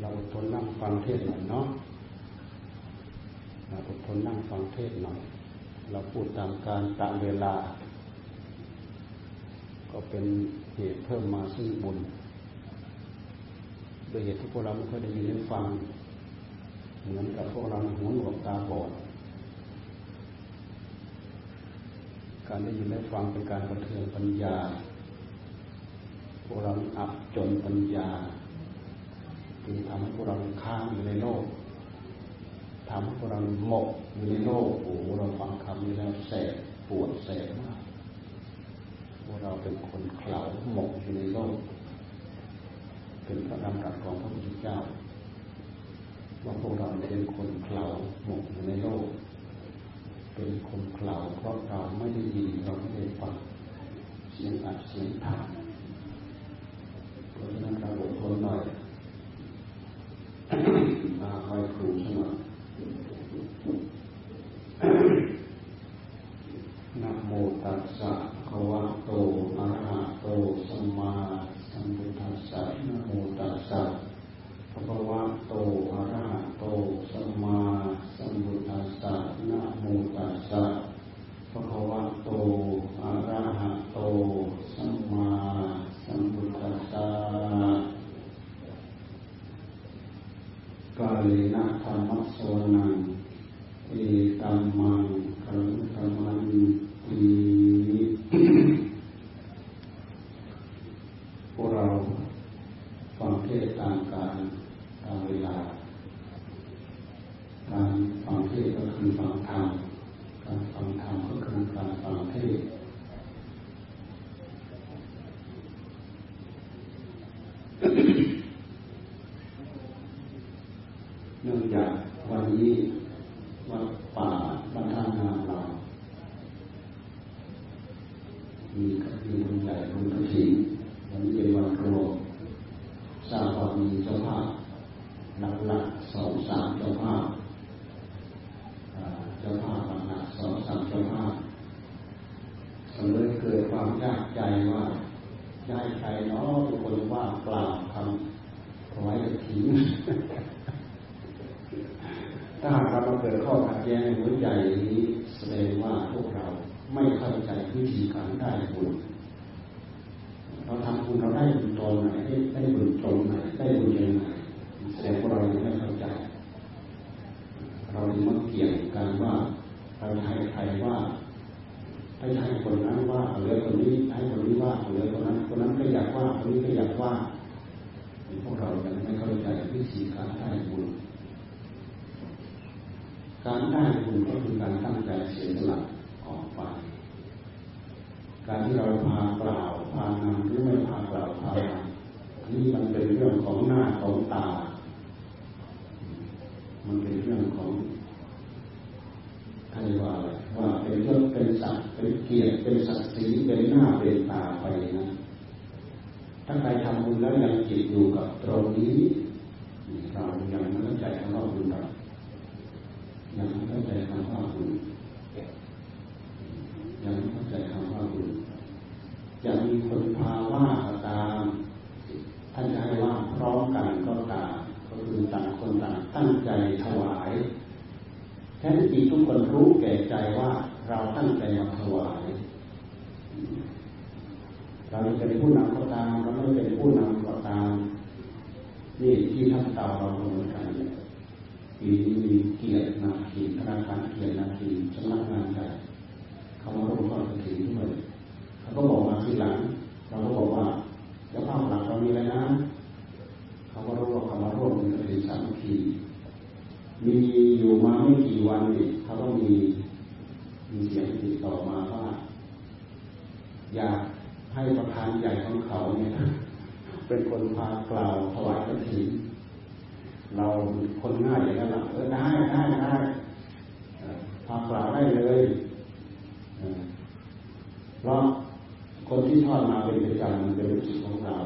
เราอดทนนั่งฟังเทศหน่อยเนาะเราอดทนนั่งฟังเทศหน่อย เราพูดตามการตามเวลา ก็เป็นเหตุเพิ่มมาซึ่งบุญโดยเหตุที่พวกเราไม่เคยได้ยินได้ฟัง เหมือนกับพวกเราหูหนวกตาบอดการได้ยินได้ฟังเป็นการกระเทือนปัญญา พวกเราอับจนปัญญา จึงทำให้พวกเราค้างอยู่ในโลกทำให้พวกเราหมกอยู่ในโลกโอ้เราฟังคำนี้แล้วแสบปวดแสบมากพวกเราเป็นคนเข่าหมกอยู่ในโลกเป็นพระดำรัสของพระพุทธเจ้าว่าพวกเราเป็นคนเข่าหมกอยู่ในโลก เป็นคนเข่าเพราะเราไม่ได้ยินเราไม่ได้ฟังเสียงอัดเสียงถามเพราะฉะนั้นเราอดทนหน่อย มาคอยครูสมันะโมตัสสะภะวะโตอะระหะโตสัมมาสัมพุทธัสสะนะโมตัสสะภะวะโตอะระหะโตสัมมาสัมพุทธัสสะนะโมตัสสะภะวะโตอะระหะโตสัมมาสัมพุทธัสสะกาเลนะธรรมะสวนังเอตัมมังคังธรรมันตีพวกเราฟังเทศตามการตามเวลา การฟังเทศก็คือฟังธรรม การฟังธรรมก็คือการฟังเทศเนื่องจากวันนี้วัดป่าบรรทัดงามเรา มีมีบุญใหญ่บุญกระถิ่นวันนี้เป็นวันรวม ทราบว่ามีเจ้าภาพหลักหลักสองสามเจ้าภาพเจ้าภาพหลักหลักสองสามเจ้าภาพสำเร็จเกิดความยากใจว่าจะให้ใครเนาะทุกคนว่าเปล่าคำถวายกระถิ่นถ้าหากเราเกิดข้อขัดแย้งหัวใจนี้แสดงว่าพวกเราไม่เข้าใจวิธีการได้บุญ เราทำบุญเราได้บุญตรงไหนได้บุญตรงไหนได้บุญยังไงแสดงว่าเรายังไม่เข้าใจ เราจึงมาเกี่ยงกันว่าเราให้ใครว่าให้ให้คนนั้นว่าเหลือคนนี้ให้คนนี้ว่าเหลือคนนั้นคนนั้นก็อยากว่าคนนี้ก็อยากว่าพวกเรายังไม่เข้าใจวิธีการได้บุญการได้บุญก็คือการตั้งใจเสียสละ การที่เราพากล่าวพานำหรือไม่พากล่าวพานำนี่มันเป็นเรื่องของหน้าของตา มันเป็นเรื่องของท่านว่าอะไรว่าเป็นยศเป็นศักดิ์เป็นเกียรติเป็นศักดิ์ศรีเป็นหน้าเป็นตาไปนะถ้าใครทำบุญแล้วยังจิตอยู่กับตรงนี้เรายังไม่เข้าใจคำว่าบุญเรายังไม่เข้าใจคำว่าบุญ ยังไม่เข้าใจคำว่าบุญจะมีคนพาว่าก็ตามท่านจะให้ว่าพร้อมกันก็ตามก็คือต่างคนต่างตั้งใจถวายแท้จริงทุกคนรู้แก่ใจว่าเราตั้งใจมาถวาย เราจะเป็นผู้นำก็ตามเราไม่เป็นผู้นำก็ตามนี่ที่ท่านเต่าเราเหมือนกันปีนี้มีเกียรตินาคีธนาคารเกียรตินาคีสำนักงานใหญ่ เขามาร่วมทอดกระถิ่นด้วยเขาก็บอกมาทีหลังเราก็บอกว่าจ้าภาพหลักเรามีอะไรนะเขาก็รู้ว่าเขามาร่วมกระถิ่นสามัคคีมีอยู่มาไม่กี่วันนี่เขาก็มีมีเสียงติดต่อมาว่าอยากให้ประธานใหญ่ของเขาเนี่ยเป็นคนพากล่าวถวายกระถิ่นเราคนง่ายอย่างนั้นเออได้ได้ได้พากล่าวได้เลยเพราะคน ที่ทอดมาเป็นประจำเป็นสิทธิ์ของเรา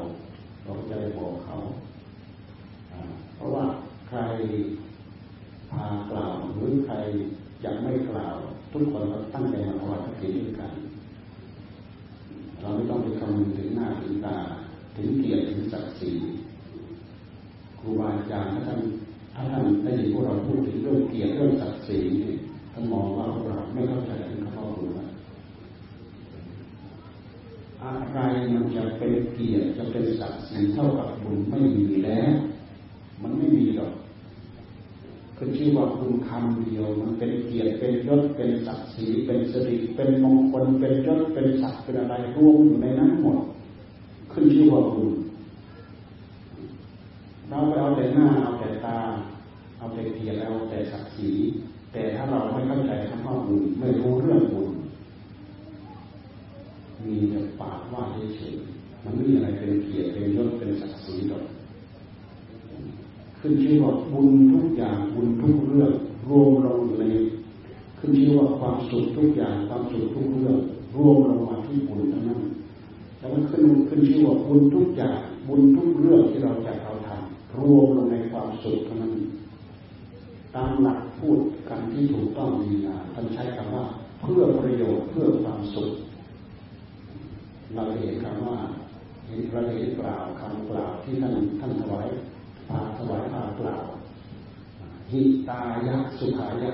เราจะได้บอกเขาเพราะว่าใครพากล่าวหรือใครจะไม่กล่าว ทุกคนก็ตั้งใจมาวายพระเกียรติด้วยกัน เราไม่ต้องไปคำนึงถึงหน้าถึงตาถึงเกียรติถึงศักดิ์ศรีครูบาอาจารย์ท่านถ้าท่านได้ยินพวกเราพูดถึงเรื่องเกียรติเรื่องศักดิ์ศรีท่านมองว่าพวกเราไม่เข้าใจถึงข้อมูล อะไรมันจะเป็นเกียรติจะเป็นศักดิ์ศรีเท่ากับบุญไม่มีแล้ว มันไม่มีหรอกคือชื่อว่าคุณคำเดียวมันเป็นเกียรติเป็นยศเป็นศักดิ์ศรีเป็นสิริเป็นมงคลเป็นยศเป็นศักดิ์เป็นอะไรรวมอยู่ในนั้นหมดขึ้นชื่อว่าบุญเราไปเอาแต่หน้าเอาแต่ตา เอาแต่เกียรติเอาแต่ศักดิ์ศรีแต่ถ้าเราไม่เข้าใจคำว่าบุญไม่รู้เรื่องบุญ มีแต่ปากว่าเฉยๆมันไม่มีอะไรเป็นเกียรติเป็นยศเป็นศักดิ์ศรีหรอกขึ้นชื่อว่าบุญทุกอย่างบุญทุกเรื่องรวมลงอยู่ในขึ้นชื่อว่าความสุขทุกอย่างความสุขทุกเรื่องรวมลงมาที่บุญทั้งนั้นแล้วมันขึ้นขึ้นชื่อว่าบุญทุกอย่างบุญทุกเรื่องที่เราจะเราทำรวมลงในความสุขเทั้งนั้นตามหลักพูดกันที่ถูกต้องดีนะท่านใช้คำว่า เพื่อประโยชน์เพื่อความสุข เราเห็นคำว่าเห็นพระเห็นกล่าวคำกล่าวที่ท่านท่านถวายพาถวายพากล่าวหิตายะสุขายะ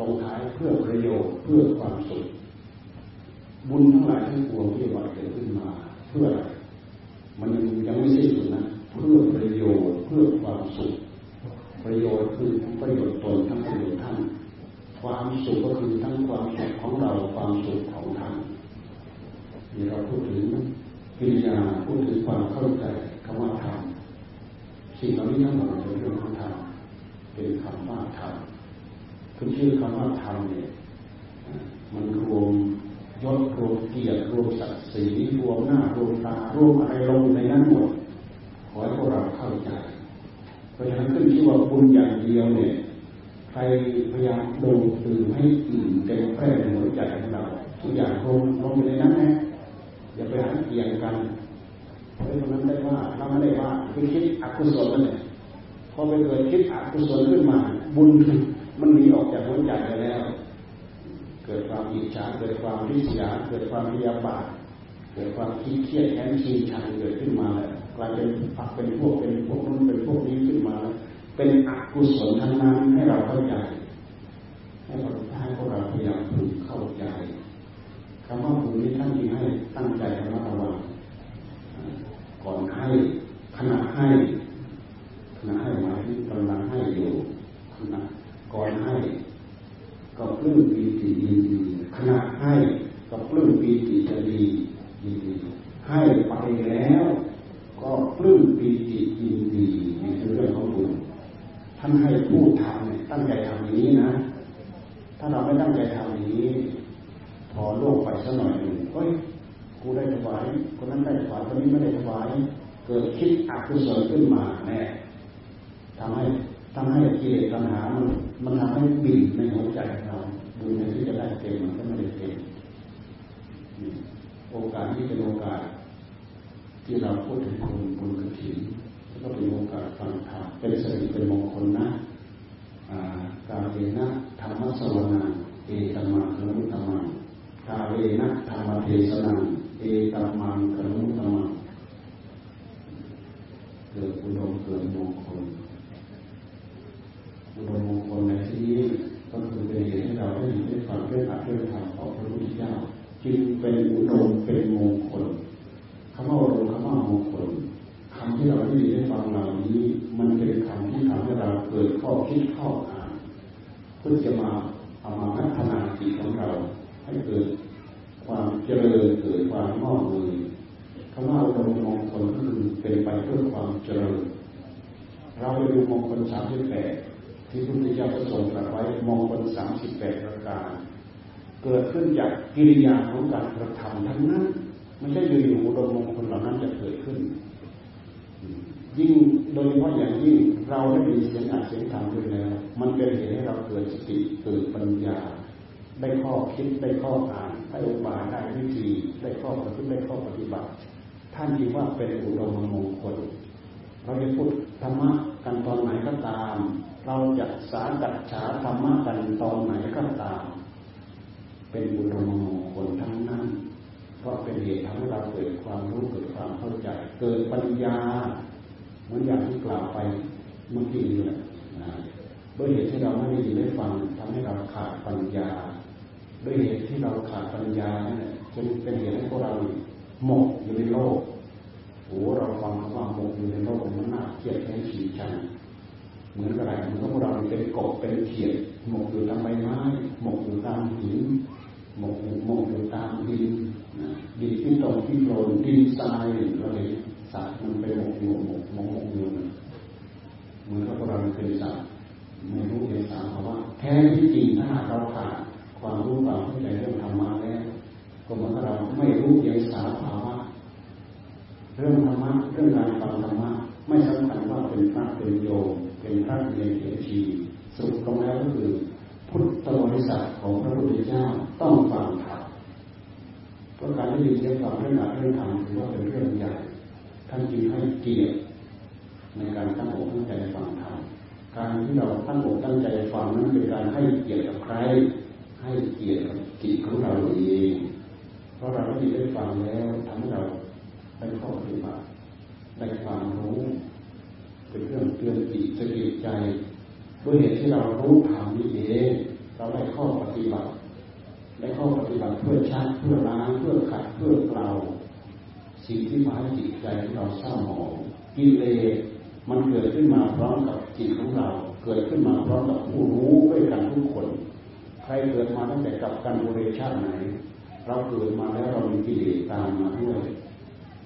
ลงท้ายเพื่อประโยชน์เพื่อความสุขบุญทั้งหลายทั้งปวงที่ว่าเกิดขึ้นมา เพื่ออะไรมันยังไม่สิ้นสุดนะเพื่อประโยชน์เพื่อความสุข ประโยชน์คือทั้งประโยชน์ตนทั้งประโยชน์ท่าน ความสุขก็คือทั้งความสุขของเราความสุขของท่าน นี่เราพูดถึงกิริยาพูดถึงความเข้าใจคำว่าธรรมสิ่งเหล่านี้ทั้งหมดเป็นเรื่องของธรรมเป็นคำว่าธรรมคือชื่อคำว่าธรรมเนี่ยมันรวมยศรวมเกียรติรวมศักดิ์ศรีรวมหน้ารวมตารวมอะไรลงในนั้นหมดขอให้พวกเราเข้าใจ เพราะฉะนั้นขึ้นชื่อว่าบุญอย่างเดียวเนี่ยใครพยายามดูตื่นให้อื่นเต็มแพร่ในหัวใจของเราทุกอย่างลงลงในนั้นนะ อย่าไปหาเกี่ยงกันเฮ้ยคนนั้นได้ว่าเราไม่ได้ว่าคือคิดอกุศลนั่นแหละพอไปเกิดคิดอกุศลขึ้นมา บุญมันหนีออกจากหัวใจไปแล้ว เกิดความอิจฉาเกิดความริษยาเกิดความพยาบาทเกิดความคิดเครียดแค้นชิงชังเกิดขึ้นมาแล้วกลายเป็นฝักเป็นพวกเป็นพวกนู้นเป็นพวกนี้ขึ้นมาแล้วเป็นอกุศลทั้งนั้นให้เราเข้าใจให้เราให้พวกเราพยายามฝึกเข้าใจ คำว่าฝึกนี้ท่านจึงให้ตั้งใจระมัดระวังก่อนให้ขณะให้ขณะให้หมายถึงกำลังให้อยู่ขณะก่อนให้ ก็ปลื้มปีติยินดีขณะให้ก็ปลื้มปีติจะดียินดีให้ไปแล้ว ก็ปลื้มปีติยินดีนี่คือเรื่องของบุญท่านให้ผู้ทำเนี่ยตั้งใจทำอย่างนี้นะ ถ้าเราไม่ตั้งใจทำอย่างนี้ อโลกไปสักหน่อยหนึ่งเฮ้ยกูได้ถวายคนนั้นได้ถวายคนนี้ไม่ได้ถวายเกิดคิดอกุศลขึ้นมาแน่ทำให้ทำให้กิเลสตัณหา มันมันทำให้บิ่นในหัวใจเราบุญที่จะได้เต็มมันก็ไม่ได้เต็มโอกาสที่เป็นโอกาส ที่เราพูดถึงคุณบุญกระถิ่นก็เป็นโอกาสฟังธรรมเป็นสิริเป็นมงคลนะการเรนนะธรรมสวนาเอตมมังคลุตมัง กาเรนะธรรมเทศนังเอตัมมังคลุตมังเกิดอุดมเกิดมงคลอุดมมงคลในที่นี้ก็คือเป็นเหตุให้เราได้ยินได้ฟังได้อ่านได้ทำของพระพุทธเจ้าจึงเป็นอุดมเป็นมงคลคำว่าอุดมคำว่ามงคลคำที่เราได้ยินได้ฟังเหล่านี้ มันเป็นคำที่ทำให้เราเกิดข้อคิดข้ออ่านเพื่อจะมาเอามาพัฒนาจิตของเรา ให้เกิดความเจริญเกิดความงอกเงยคำว่าอุดมมงคลก็คือเป็นไปเพื่อความเจริญ เราไปดูมงคลสามสิบแปดที่พระพุทธเจ้าประสงค์ตรัสไว้มงคลสามสิบแปดประการ เกิดขึ้นจากกิริยาของการกระทำทั้งนั้นไม่ใช่อยู่ๆอุดมมงคลเหล่านั้นจะเกิดขึ้น ยิ่งโดยเฉพาะอย่างยิ่งเราได้ยินเสียงอัดเสียงธรรมด้วยแล้ว มันเป็นเหตุให้เราเกิดสติเกิดปัญญา ได้ข้อคิดได้ข้ออ่านได้อุบายได้วิธีได้ข้อปฏิบัติได้ข้อปฏิบัติ ท่านจึงว่าเป็นอุดมมงคลเราจะพูดธรรมะกันตอนไหนก็ตาม เราจะสากัดฉาธรรมะกันตอนไหนก็ตาม เป็นอุดมมงคลทั้งนั้นเพราะเป็นเหตุทำให้เราเกิดความรู้เกิดความเข้าใจ เกิดปัญญาเหมือนอย่างที่กล่าวไปเมื่อกี้นี่แหละด้วยเหตุที่เราไม่ได้ยินได้ฟังทำให้เราขาดปัญญา ด้วยเหตุที่เราขาดปัญญาเนี่ยจึงเป็นเหตุให้พวกเราหมกอยู่ในโลกโอ้เราฟังคำว่าหมกอยู่ในโลกมันน่าเกลียดแค้นฉีชันเหมือนอะไรเหมือนกับพวกเราเป็นกบเป็นเขียดหมกอยู่ตามใบไม้หมกอยู่ตามหินหมกอยู่หมกอยู่ตามดินดินที่ตรงที่โคลนดินทรายอะไรสัตว์มันไปหมกอยู่หมกหมกหมกอยู่เหมือนกับพวกเราเป็นสัตว์ไม่รู้ในสามภาวะแท้ที่จริงถ้าเราขาด ความรู้ความเข้าใจเรื่องธรรมะแล้วก็เหมือนเราไม่รู้ยังสาภาวะเรื่องธรรมะเรื่องการฟังธรรมะไม่สำคัญว่าเป็นพระเป็นโยมเป็นพระเป็นเถรีสรุปตรงแล้วก็คือพุทธบริษัทของพระพุทธเจ้าต้องฟังธรรมเพราะการได้ยินเสียงฟังเรื่องการเรื่องธรรมถือว่าเป็นเรื่องใหญ่ท่านจึงให้เกียรติในการตั้งอกตั้งใจฟังธรรมการที่เราตั้งอกตั้งใจฟังนั้นเป็นการให้เกียรติกับใคร ให้เกียรติกับจิตของเราเองเพราะเราได้ยินได้ฟังแล้วทำให้เราได้ข้อปฏิบัติได้ความรู้เป็นเรื่องเตือนจิตสกิดใจด้วยเหตุที่เรารู้ธรรมนี้เองเราได้ข้อปฏิบัติได้ข้อปฏิบัติเพื่อชักเพื่อล้างเพื่อขัดเพื่อเกล่าสิ่งที่มาให้จิตใจของเราเศร้าหมองกิเลสมันเกิดขึ้นมาพร้อมกับจิตของเรา เกิดขึ้นมาพร้อมกับผู้รู้ด้วยกันทุกคน ครเกิดมาตั้งแต่กับกันบริชาติไหน เราเกิดมาแล้วเรามีกิเลสตามมาด้วย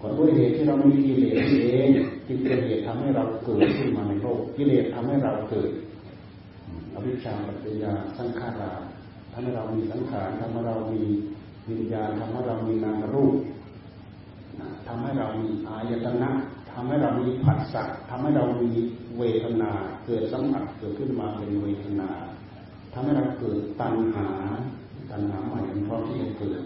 ก่อนด้วยเหตุที่เรามีกิเลสเองจึงเป็นเหตุทำให้เราเกิดขึ้นมาในโลกกิเลสทำให้เราเกิดอวิชชาปัจจยาสังขาราทำให้เรามีสังขารทำให้เรามีวิญญาณทำให้เรามีนามรูปทำให้เรามีอายตนะทำให้เรามีผัสสะทำให้เรามีเวทนา เกิดสัมผัสเกิดขึ้นมาเป็นเวทนา ทำให้เราเกิดตัณหา ตัณหาใหม่เพราะที่จะเกิด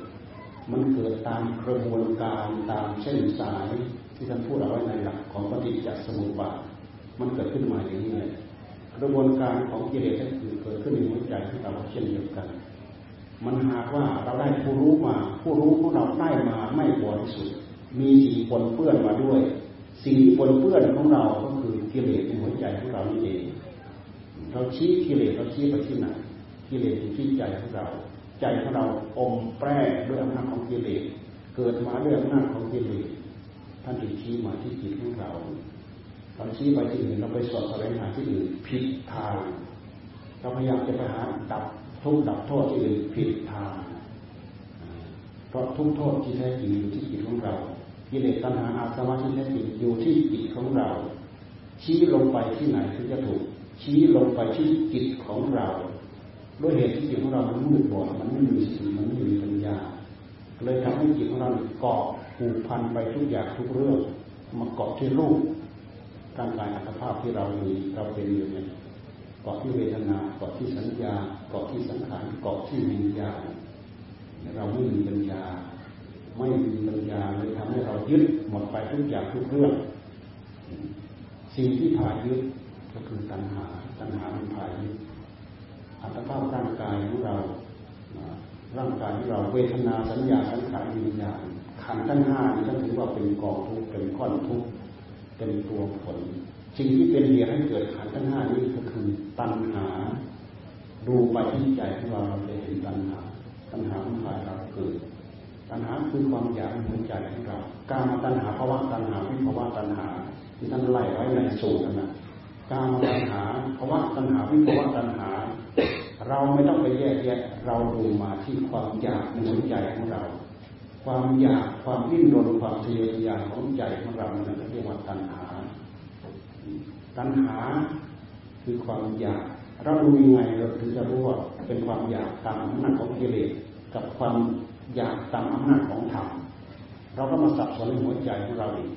มันเกิดตามกระบวนการตามเส้นสายที่ท่านพูดเอาไว้ในหลักของปฏิจจสมุปบาท มันเกิดขึ้นมาอย่างนี้เลยกระบวนการของกิเลสก็คือเกิดขึ้นในหัวใจของเราเช่นเดียวกัน มันหากว่าเราได้ผู้รู้มา ผู้รู้ของเราได้มาไม่บริสุทธิ์มีสิ่งปนเปื้อนมาด้วย สิ่งปนเปื้อนของเราก็คือกิเลสในหัวใจของเรานี่เอง เราชี้กิเลสเราชี้ไปที่ไหนกิเลสอยู่ที่ใจของเรา ใจของเราอมแปรด้วยอำนาจของกิเลสเกิดมาด้วยอำนาจของกิเลสท่านจึงชี้มาที่จิตของเราเราชี้ไปที่อื่นเราไปสอดแสวงหาที่อื่นผิดทางเราพยายามจะไปหาดับทุกดับโทษที่อื่นผิดทางเพราะทุกโทษที่แท้จริงอยู่ที่จิตของเรากิเลสตัณหาอาสวะที่แท้จริงอยู่ที่จิตของเรา ชี้ลงไปที่ไหนถึงจะถูก ชี้ลงไปที่จิตของเราด้วยเหตุที่จิตของเรามันมืดบอดมันไม่มีสีมันไม่มีปัญญา เลยทำให้จิตของเราเกาะผูกพันไปทุกอย่างทุกเรื่องมาเกาะที่รูปการกายอัตภาพที่เรามีเราเป็นอยู่เนี่ยเกาะที่เวทนาเกาะที่สัญญาเกาะที่สังขารเกาะที่วิญญาณเราไม่มีปัญญา ไม่มีปัญญาเลยทำให้เรายึดหมดไปทุกอย่างทุกเรื่อง สิ่งที่ผ่านยึด ก็คือตัณหา ตัณหาเป็นผ่ายึดอัตภาพร่างกายของเรา ร่างกายของเราเวทนาสัญญาสังขารวิญญาณขันทั้งห้านี่ถือว่าเป็นกองทุกข์เป็นก้อนทุกข์เป็นตัวผลสิ่งที่เป็นเหตุให้เกิดขันทั้งห้านี้ก็คือตัณหา ดูไปที่ใจของเราเราจะเห็นตัณหา ตัณหาของฝ่ายเราเกิด ตัณหาคือความอยากในหัวใจของเรา การมาตัณหาภาวะตัณหาวิภาวะตัณหา ที่ท่านไล่ไว้ในสูตรนะ การมาตัณหาภาวะตัณหาวิภาวะตัณหา เราไม่ต้องไปแยกแยะ เราดูมาที่ความอยากในหัวใจของเรา ความอยากความดิ้นรนความทะเยอทะยานของใจของเรานั่นเรียกว่าตัณหา ตัณหาคือความอยาก เราดูยังไงเราถึงจะรู้ว่าเป็นความอยากตามอำนาจของกิเลสกับความอยากตามอำนาจของธรรมเราก็มาสับสนในหัวใจของเราอีก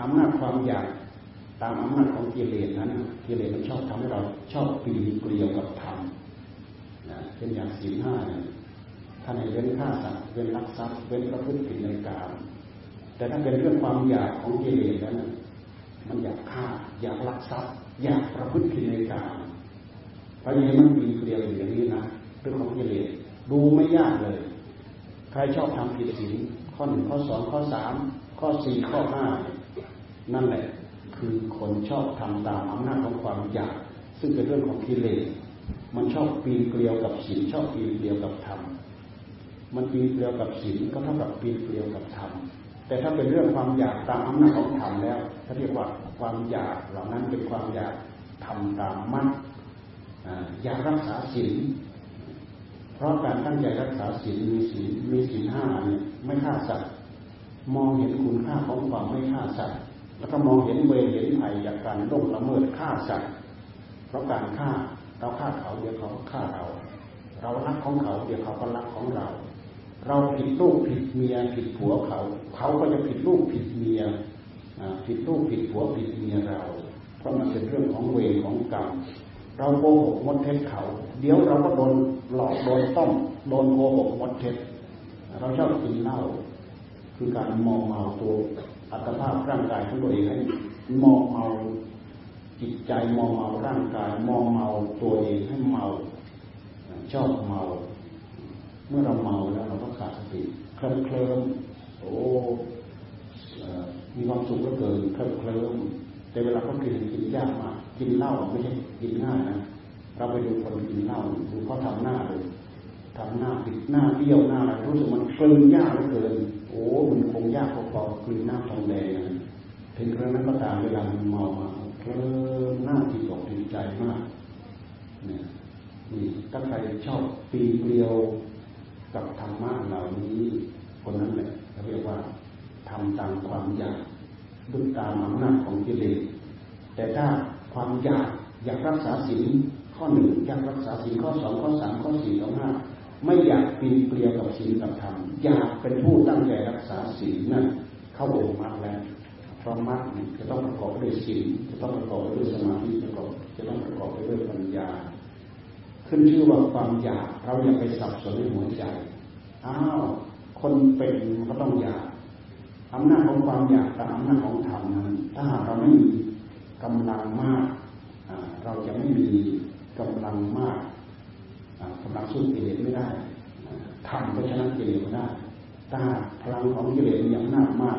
อำนาจความอยาก ตามอำนาจของกิเลสนั้นกิเลสมันชอบทำให้เราชอบปีนเกลียวกับธรรมเช่นอย่างศีลห้าเนี่ยท่านให้เว้นฆ่าสัตว์เว้นรักทรัพย์เว้นประพฤติผิดในกามแต่ถ้าเป็นเรื่องความอยากของกิเลสนั้นมันอยากฆ่า อยากรักทรัพย์ อยากประพฤติผิดในกามเพราะอย่างนี้มันปีนเกลียวอย่างนี้นะเรื่องของกิเลสดูไม่ยากเลย ใครชอบทำผิดศีลข้อหนึ่งข้อสองข้อสามข้อสี่ข้อห้านั่นแหละ คือคนชอบทำตามอำนาจของความอยาก ซึ่งเป็นเรื่องของกิเลสมันชอบปีนเกลียวกับศีลชอบปีนเกลียวกับธรรมมันปีนเกลียวกับศีลก็เท่ากับปีนเกลียวกับธรรมแต่ถ้าเป็นเรื่องความอยากตามอำนาจของธรรมแล้วเขาเรียกว่าความอยากเหล่านั้นเป็นความอยากทำตามมั่นอยากรักษาศีลเพราะการตั้งใจรักษาศีลมีศีลมีศีลห้าเนี่ยไม่ฆ่าสัตว์มองเห็นคุณค่าของความไม่ฆ่าสัตว์ แล้วก็มองเห็นเวรเห็นภัยจากการล่วงละเมิดฆ่าสัตว์เพราะการฆ่าเราฆ่าเขาเดี๋ยวเขาฆ่าเรา เรารักของเขาเดี๋ยวเขาก็รักของเรา เราผิดลูกผิดเมียผิดผัวเขา เขาก็จะผิดลูกผิดเมียผิดลูกผิดผัวผิดเมียเรา เพราะมันเป็นเรื่องของเวรของกรรมเราโกหกมดเท็จเขา เดี๋ยวเราก็โดนหลอกโดนต้มโดนโกหกมดเท็จเราชอบกินเหล้าคือการมองเมาตัว อัตภาพร่างกายของตัวเองให้มองเมาจิตใจมองเมาร่างกาย มองเมาตัวเองให้เมาชอบเมา เมื่อเราเมาแล้วเราก็ขาดสติเคลิ้มเคลิ้มโอ้มีความสุขก็เกินเคลิ้มเคลิ้มแต่เวลาเขากินกินยากมากกินเหล้าไม่ใช่กินง่ายนะเราไปดูคนกินเหล้าดูเขาทำหน้าเลยทำหน้าปิดหน้าเบี้ยวหน้าอะไรรู้สึกมันกลืนยากเหลือเกิน โอ้มันคงยากพอๆกลืนหน้าทองแดงถึงครั้งนั้นก็ตามเวลามันเมามาเริ่มหน้าติดอกติดใจมากเนี่ยนี่ถ้าใครชอบปีเปลียวกับธรรมะเหล่านี้ คนนั้นแหละเขาเรียกว่าทำตามความอยากดุจตามอำนาจของกิเลสแต่ถ้าความอยากอยากรักษาศีลข้อหนึ่งอยากรักษาศีลข้อสองข้อสามข้อสี่ข้อห้า ไม่อยากปีนเปลี่ยวกับศีลกับธรรมอยากเป็นผู้ตั้งใจรักษาศีลนั่นเข้าองค์มรรคแล้วเพราะมรรคจะต้องประกอบด้วยศีลจะต้องประกอบด้วยสมาธิจะต้องจะต้องประกอบไปด้วยปัญญา ขึ้นชื่อว่าความอยากเราอย่าไปสับสนในหัวใจอ้าวคนเป็นก็ต้องอยากอำนาจของความอยากกับอำนาจของธรรมนั้น ถ้าหากเราไม่มีกำลังมาก เราจะไม่มีกำลังมาก กำลังสู้กิเลสไม่ได้ทำก็ชนะกิเลสไม่ได้ถ้าพลังของกิเลสมีอำนาจมาก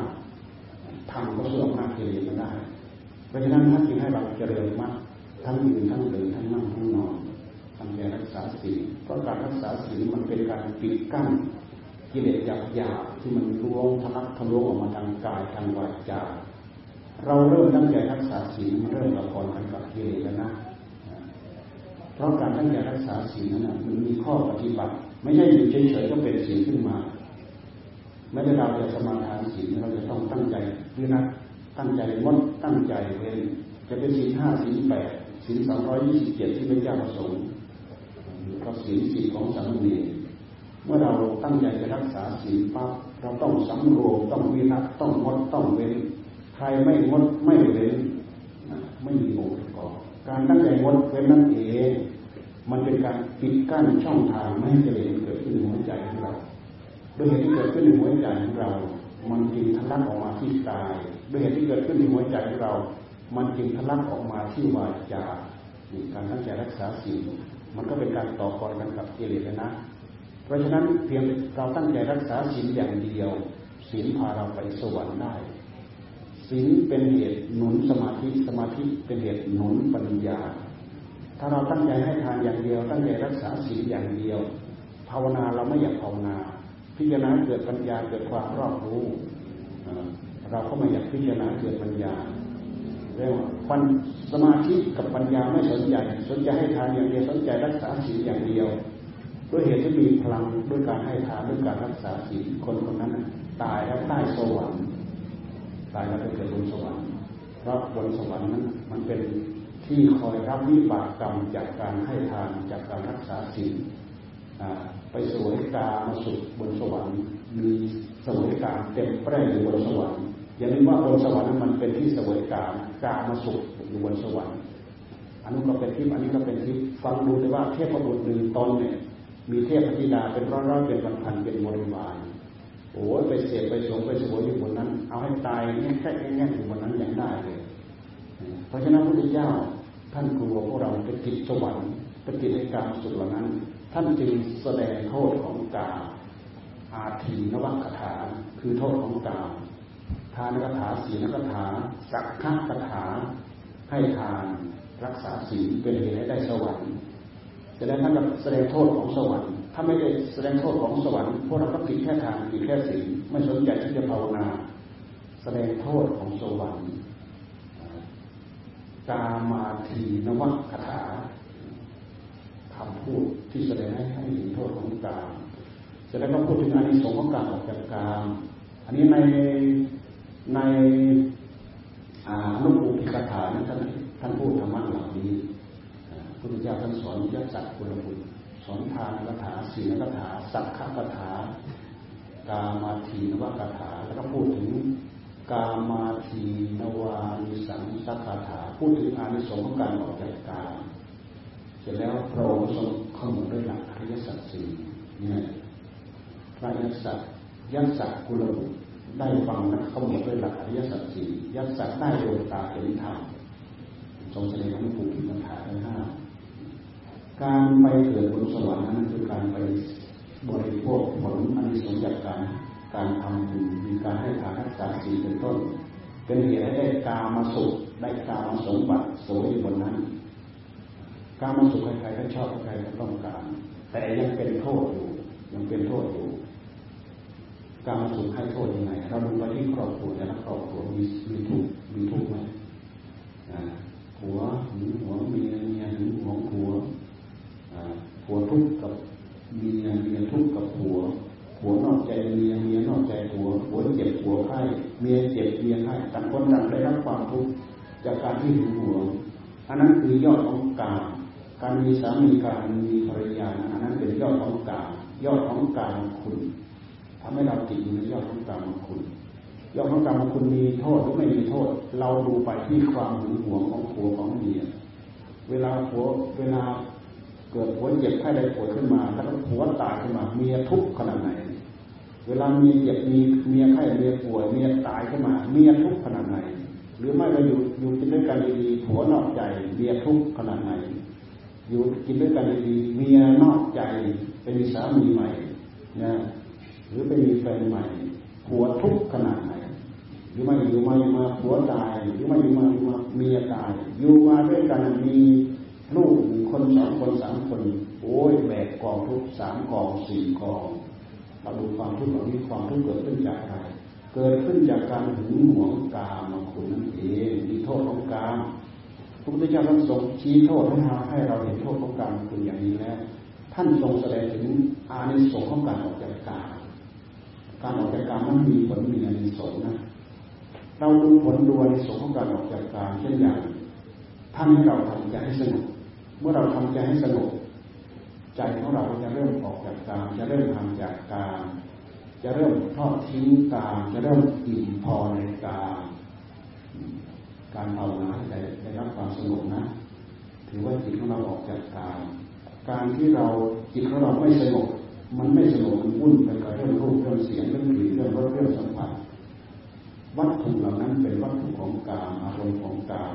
ทำก็สู้อำนาจกิเลสไม่ได้ เพราะฉะนั้นท่านจึงให้เราเจริญมากทั้งยืนทั้งเดินทั้งนั่งทั้งนอนทำใจรักษาศีลเพราะการรักษาศีลมันเป็นการปิดกั้นกิเลสหยาบหยาบที่มันร่วงทะลักทะลวงออกมาทางกายทางวาจาเราเริ่มตั้งใจรักษาศีลเริ่มละครกันกับกิเลสแล้วนะ เพราะการตั้งใจรักษาศีลนั้นมันมีข้อปฏิบัติ ไม่ใช่อยู่เฉยๆก็เป็นศีลขึ้นมาแม้แต่เราจะสมาทานศีลเราจะต้องตั้งใจด้วยนะตั้งใจงดตั้งใจเป็นจะเป็นศีลห้าศีลแปดศีลสองร้อยยี่สิบเจ็ดที่พระเจ้าประสงค์ก็ศีลสิบของสามเณรเมื่อเราตั้งใจจะรักษาศีลปั๊บเราต้องสำรวมต้องวิรัตต้องงดต้องเว้น ใครไม่งดไม่เว้นไม่มีองค์ประ การตั้งใจงดเว้นนั่นเอง มันเป็นการปิดกั้นช่องทางไม่ให้เจริญเกิดขึ้นในหัวใจของเรา ด้วยเหตุที่เกิดขึ้นในหัวใจของเรา มันจึงทะลักออกมาที่กาย ด้วยเหตุที่เกิดขึ้นในหัวใจของเรา มันจึงทะลักออกมาที่วาจาการตั้งใจรักษาศีลมันก็เป็นการต่อกรกันกับกิเลสนะ เพราะฉะนั้นเพียงเราตั้งใจรักษาศีลอย่างเดียวศีลพาเราไปสวรรค์ได้ ศีลเป็นเหตุหนุนสมาธิสมาธิเป็นเหตุหนุนปัญญา ถ้าเราตั้งใจให้ทานอย่างเดียว ตั้งใจรักษาศีลอย่างเดียว ภาวนาเราไม่อยากภาวนา พิจารณาเกิดปัญญาเกิดความรอบรู้เราก็ไม่อยากพิจารณาเกิดปัญญาเรียกว่าปัญสมาธิกับปัญญาไม่สนใจสนใจให้ทานอย่างเดียวสนใจรักษาศีลอย่างเดียว ด้วยเหตุที่มีพลังด้วยการให้ทานด้วยการรักษาศีลคนคนนั้นตายแล้วได้สวรรค์ ตายแล้วไปเกิดบนสวรรค์เพราะบนสวรรค์นั้นมันเป็นที่คอยรับวิบากกรรมจากการให้ทานจากการรักษาศีลไปสวยกามาสุขบนสวรรค์มีสวยกาเต็มแปร่อยู่บนสวรรค์อย่าลืมว่าบนสวรรค์นั้นมันเป็นที่สวยกากามาสุขอยู่บนสวรรค์อันนี้ก็เป็นทิพย์อันนี้ก็เป็นทิพย์ฟังดูแต่ว่าเทพบุตรหนึ่งตนเนี่ยมีเทพธิดาเป็นร้อยๆเป็นพันๆเป็นบริวาร โอ้ยไปเสพไปสงไปสวยอยู่บนนั้น เอาให้ตายแง่แค่แง่อยู่บนนั้นยังได้เลย เพราะฉะนั้นพระพุทธเจ้าท่านกลัวพวกเราไปติดสวรรค์ไปติดในการสุดเหล่านั้น ท่านจึงแสดงโทษของกาอาทีนวัคถาคือโทษของกาทานคาถาศีลคาถา สักขะคาถา ให้ทานรักษาศีลเป็นเหตุให้ได้สวรรค์แสดงท่านกับแสดงโทษของสวรรค์ ถ้าไม่ได้แสดงโทษของสวรรค์พวกเราก็ผิดแค่ทานผิดแค่ศีลไม่สนใจที่จะภาวนา แสดงโทษของสวรรค์กามาทีนวัคคาถาคำพูดที่แสดงให้ให้เห็นโทษของกามแสดงว่าพูดถึงอานิสงส์ของการออกจากกามอันนี้ในในอนุปูพิกถาท่านท่านพูดธรรมะเหล่านี้พุทธเจ้าท่านสอนยักษัตกุลบุตร สอนทานคาถาศีลคาถา สักขะคาถา กามาทีนวคาถา แล้วก็พูดถึงกามาทีนวานิสังสักคาถา พูดถึงอานิสงส์ของการออกจากกามเสร็จแล้วพระองค์ทรงข้มูลด้วยหลักอริยสัจสี่เนี่ยพระยักษัตยักษัตกุลบุตรได้ฟังและเข้ามดด้วยหลักอริยสัจสี่ยักษัตได้ดวงตาเห็นธรรมทรงแสดงให้ผูกปัญหาทั้งห้า การไปเกิดบนสวรรค์นั้นคือการไปบริโภคผลอันสงจากการการทำบุญมีการให้ทานรักษาศีลเป็นต้น เป็นเหตุให้ได้กามาสุขได้กามาสมบัติโสยบนนั้นกามาสุขใครๆก็ชอบใครก็ต้องการ แต่ยังเป็นโทษอยู่ยังเป็นโทษอยู่การมาสุขให้โทษยังไงเราดูไปที่ครอบครัวแต่ละครอบครัวมีมีทุกมีทุกไหมผัวหึงหัวเมียเมียหึงหัวผัว ผัวทุกข์กับเมียเมียทุกข์กับผัว ผัวนอกใจเมียเมียนอกใจผัว ผัวเจ็บผัวไข้เมียเจ็บเมียไข้ต่างคนต่างได้รับความทุกข์จากการที่หึงหัวอันนั้นคือยอดของกามการมีสามีการมีภรรยาอันนั้นเป็นยอดของกามยอดของกามคุณทำให้เราติดอยู่ในยอดของกามคุณยอดของกามคุณมีโทษหรือไม่มีโทษ เราดูไปที่ความหึงหวงของผัวของเมียเวลาผัวเวลา เกิดผัวเจ็บไข้ได้ปวดขึ้นมาแล้วผัวตายขึ้นมา เมียทุกข์ขนาดไหน เวลาเมียเจ็บมีเมียไข้เมียป่วยเมียตายขึ้นมา เมียทุกข์ขนาดไหน หรือไม่เราอยู่อยู่กินด้วยกันดีๆผัวนอกใจ เมียทุกข์ขนาดไหน อยู่กินด้วยกันดีๆเมียนอกใจเป็นสามีใหม่นะหรือไปมีแฟนใหม่ผัวทุกข์ขนาดไหนหรือไม่อยู่มาอยู่มาผัวตายหรือไม่อยู่มาอยู่มาเมียตาย อยู่มาด้วยกันมี ลูกหนึ่งคนสองคนสามคน โอ้ยแบกกองทุกสามกองสี่กองเราดูความทุกข์เหล่านี้ความทุกข์เกิดขึ้นจากอะไรเกิดขึ้นจากการหึงหวงกามคุณนั่นเองมีโทษของกามพระพุทธเจ้าท่านทรงชี้โทษให้เราให้เราเห็นโทษของกามคุณอย่างนี้แล้วท่านทรงแสดงถึงอานิสงส์ของการออกจากกามการออกจากกามนั้นมีผลมีอานิสงส์นะเราดูผลดูอานิสงส์ของการออกจากกามเช่นอย่างท่านให้เราทำใจให้สงบ มื่อเราทำใจให้สงบใจของเราจะเริ่มออกจากกาม จะเริ่มทำจากกาม จะเริ่มทอดทิ้งกาม จะเริ่มอิ่มพอในกาม การภาวนาให้ได้รับความสงบนะ ถือว่าจิตของเราออกจากกาม การที่เราจิตของเราไม่สงบมันไม่สงบมันวุ่นไปกับเรื่องรูปเรื่องเสียงเรื่องกลิ่นเรื่องรสเรื่องสัมผัสวัตถุเหล่านั้นเป็นวัตถุของกามอารมณ์ของกาม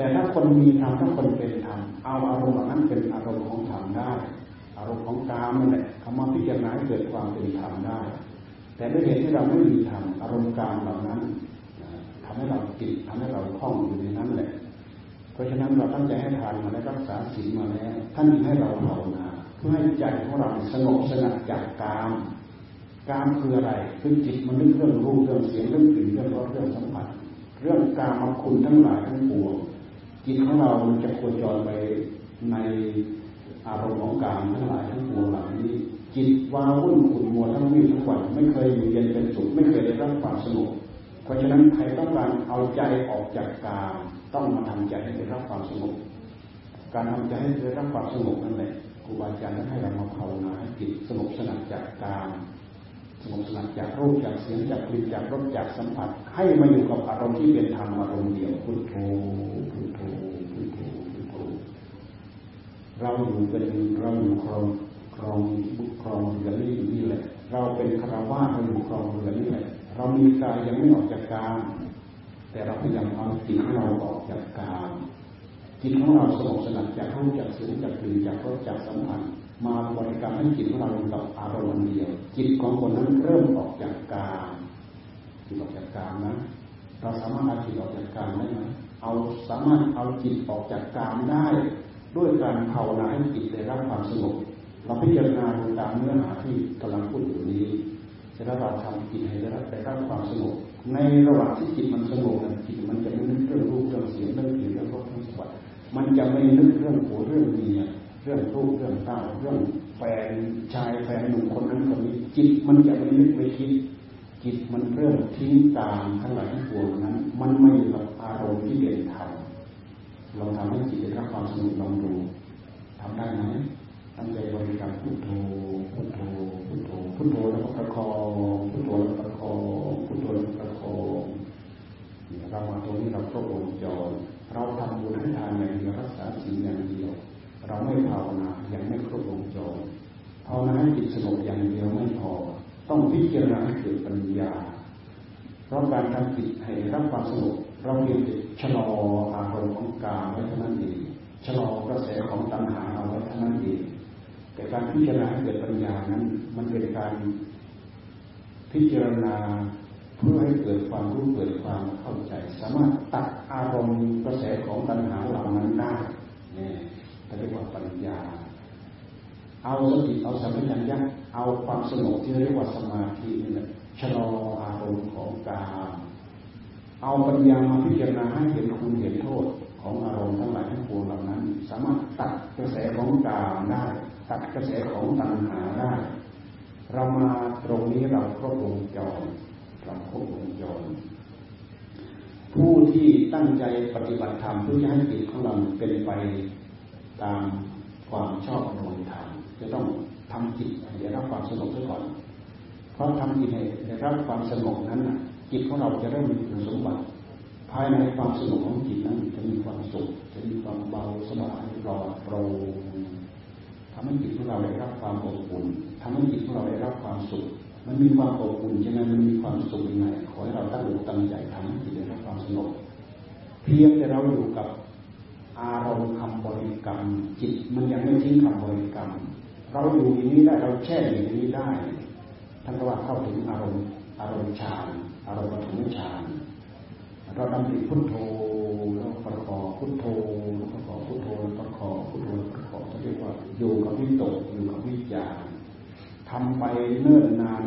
แต่ถ้าคนมีธรรมถ้าคนเป็นธรรมเอาอารมณ์เหล่านั้นเป็นอารมณ์ของธรรมได้ อารมณ์ของกามนั่นแหละคำว่าพิจารณาเกิดความเป็นธรรมได้ แต่ด้วยเหตุที่เราไม่มีธรรมอารมณ์กามเหล่านั้นทำให้เราติดทำให้เราคล้องอยู่ในนั้นแหละ เพราะฉะนั้นเราตั้งใจให้ทานมาและรักษาศีลมาแล้วท่านให้เราภาวนาเพื่อให้ใจของเราสงบสงัดจากกามกามคืออะไรคือจิตมันนึกเรื่องรูปเรื่องเสียงเรื่องกลิ่นเรื่องรสเรื่องสัมผัส เรื่องกามคุณทั้งหลายทั้งปวง จิตของเรามันจะโคจรไปในอารมณ์ของกามทั้งหลายทั้งปวงเหล่านี้ จิตวาวุ่นขุ่นมัวทั้งวี่ทั้งวันไม่เคยอยู่เย็นเป็นสุขไม่เคยได้รับความสงบเพราะฉะนั้นใครต้องการเอาใจออกจากกามต้องมาทำใจให้ได้รับความสงบการทำใจให้ได้รับความสงบนั่นแหละครูบาอาจารย์ให้เรามาภาวนาให้จิตสงบสงัดจากกามสงบสงัดจากรูปจากเสียงจากกลิ่นจากรสจากสัมผัส ให้มาอยู่กับอารมณ์ที่เป็นธรรมอารมณ์เดียวพุทโธพุทโธพุทโธพุทโธ เราอยู่เป็นเราอยู่ครองครองบุครองเรือนี่นี่แหละ เราเป็นคารวะเราอยู่ครองเรือนี่แหละ เรามีกายยังไม่ออกจากกามแต่เราพยายามเอาจิตของเราออกจากกามจิตของเราสงบสงัดจากรูปจากสียงจากกลิ่นจากรสจากสัมผัสมาบริกรรมให้จิตของเราอยู่กับอารมณ์เดียว จิตของคนนั้นเริ่มออกจากกามจิตออกจากกามนะเราสามารถเอาจิตออกจากกามได้ไหมเอาสามารถเอาจิตออกจากกามได้ ด้วยการภาวนาให้จิตได้รับความสงบเราพิจารณาดูตามเนื้อหาที่กำลังพูดอยู่นี้จะได้เราทำจิตให้ได้รับได้รับความสงบในระหว่างที่จิตมันสงบจิตมันจะไม่นึกเรื่องรูปเรื่องเสียงเรื่องกลิ่นเรื่องรสเรื่องสวัสดิ์มันจะไม่นึกเรื่องผัวเรื่องเมียเรื่องรูปเรื่องเต้าเรื่องแฟนชายแฟนหนุ่มคนนั้นคนนี้ จิตมันจะไม่นึกไม่คิด จิตมันเริ่มทิ้งตามทั้งหลายทั้งปวงนั้น มันไม่อยู่กับอารมณ์ที่เด่นธรรม เราทำให้จิตได้รับความสงบลองดูทำได้ไหมตั้งใจบริกรรมพุทโธพุทโธพุทโธพุทโธแล้วก็ประคองพุทโธแล้วประคองพุทโธแล้วประคองเรามาตรงนี้เราครบวงจรเราทำบุญให้ทานอย่างเดียวรักษาศีลอย่างเดียว เราไม่ภาวนายังไม่ครบวงจรภาวนาให้จิตสงบอย่างเดียวไม่พอ ต้องพิจารณาให้เกิดปัญญาเพราะการทำจิตให้รับความสงบ เราเพียงแต่ชะลออารมณ์ของกามไว้เท่านั้นเองชะลอกระแสของตัณหาเอาไว้เท่านั้นเองแต่การพิจารณาเกิดปัญญานั้น มันเป็นการพิจารณาเพื่อให้เกิดความรู้เกิดความเข้าใจ สามารถตัดอารมณ์กระแสของตัณหาเหล่านั้นได้เนี่ยเรียกว่าปัญญา เอาสติเอาสัมผัสยักเอาความสงบที่เรียกว่าสมาธินี่แหละชะลออารมณ์ของกาม เอาปัญญามาพิจารณาให้เห็นคุณเห็นโทษของอารมณ์ทั้งหลายทั้งปวงเหล่านั้น สามารถตัดกระแสของกามได้ ตัดกระแสของตัณหาได้ เรามาตรงนี้เราครบวงจรเราครบวงจรผู้ที่ตั้งใจปฏิบัติธรรมเพื่อให้จิตของเราเป็นไปตามความชอบโดยธรรมจะต้องทำจิตให้ได้รับความสงบซะก่อน เพราะทำจิตให้ได้รับความสงบนั้น จิตของเราจะเริ่มมีคุณสมบัติภายในความสงบของจิตนั้นจะมีความสุขจะมีความเบาสบายปลอดโปร่งทำให้จิตของเราได้รับความอบอุ่นทำให้จิตของเราได้รับความสุข มันมีความอบอุ่นใช่ไหมมันมีความสุขยังไงขอให้เราตั้งอกตั้งใจทำให้จิตได้รับความสงบเพียงแต่เราอยู่กับอารมณ์คำบริกรรม จิตมันยังไม่ทิ้งคำบริกรรม เราอยู่อย่างนี้ได้เราแช่อย่างนี้ได้ท่านก็ว่าเข้าถึงอารมณ์อารมณ์ฌาน อารมณ์ปฐมฌานเราดำริพุทโธแล้วประกอบพุทโธแล้วประกอบพุทโธแล้วประกอบพุทโธแล้วประกอบเรียกว่าอยู่กับวิตกอยู่กับวิจารทำไปเนิ่นนาน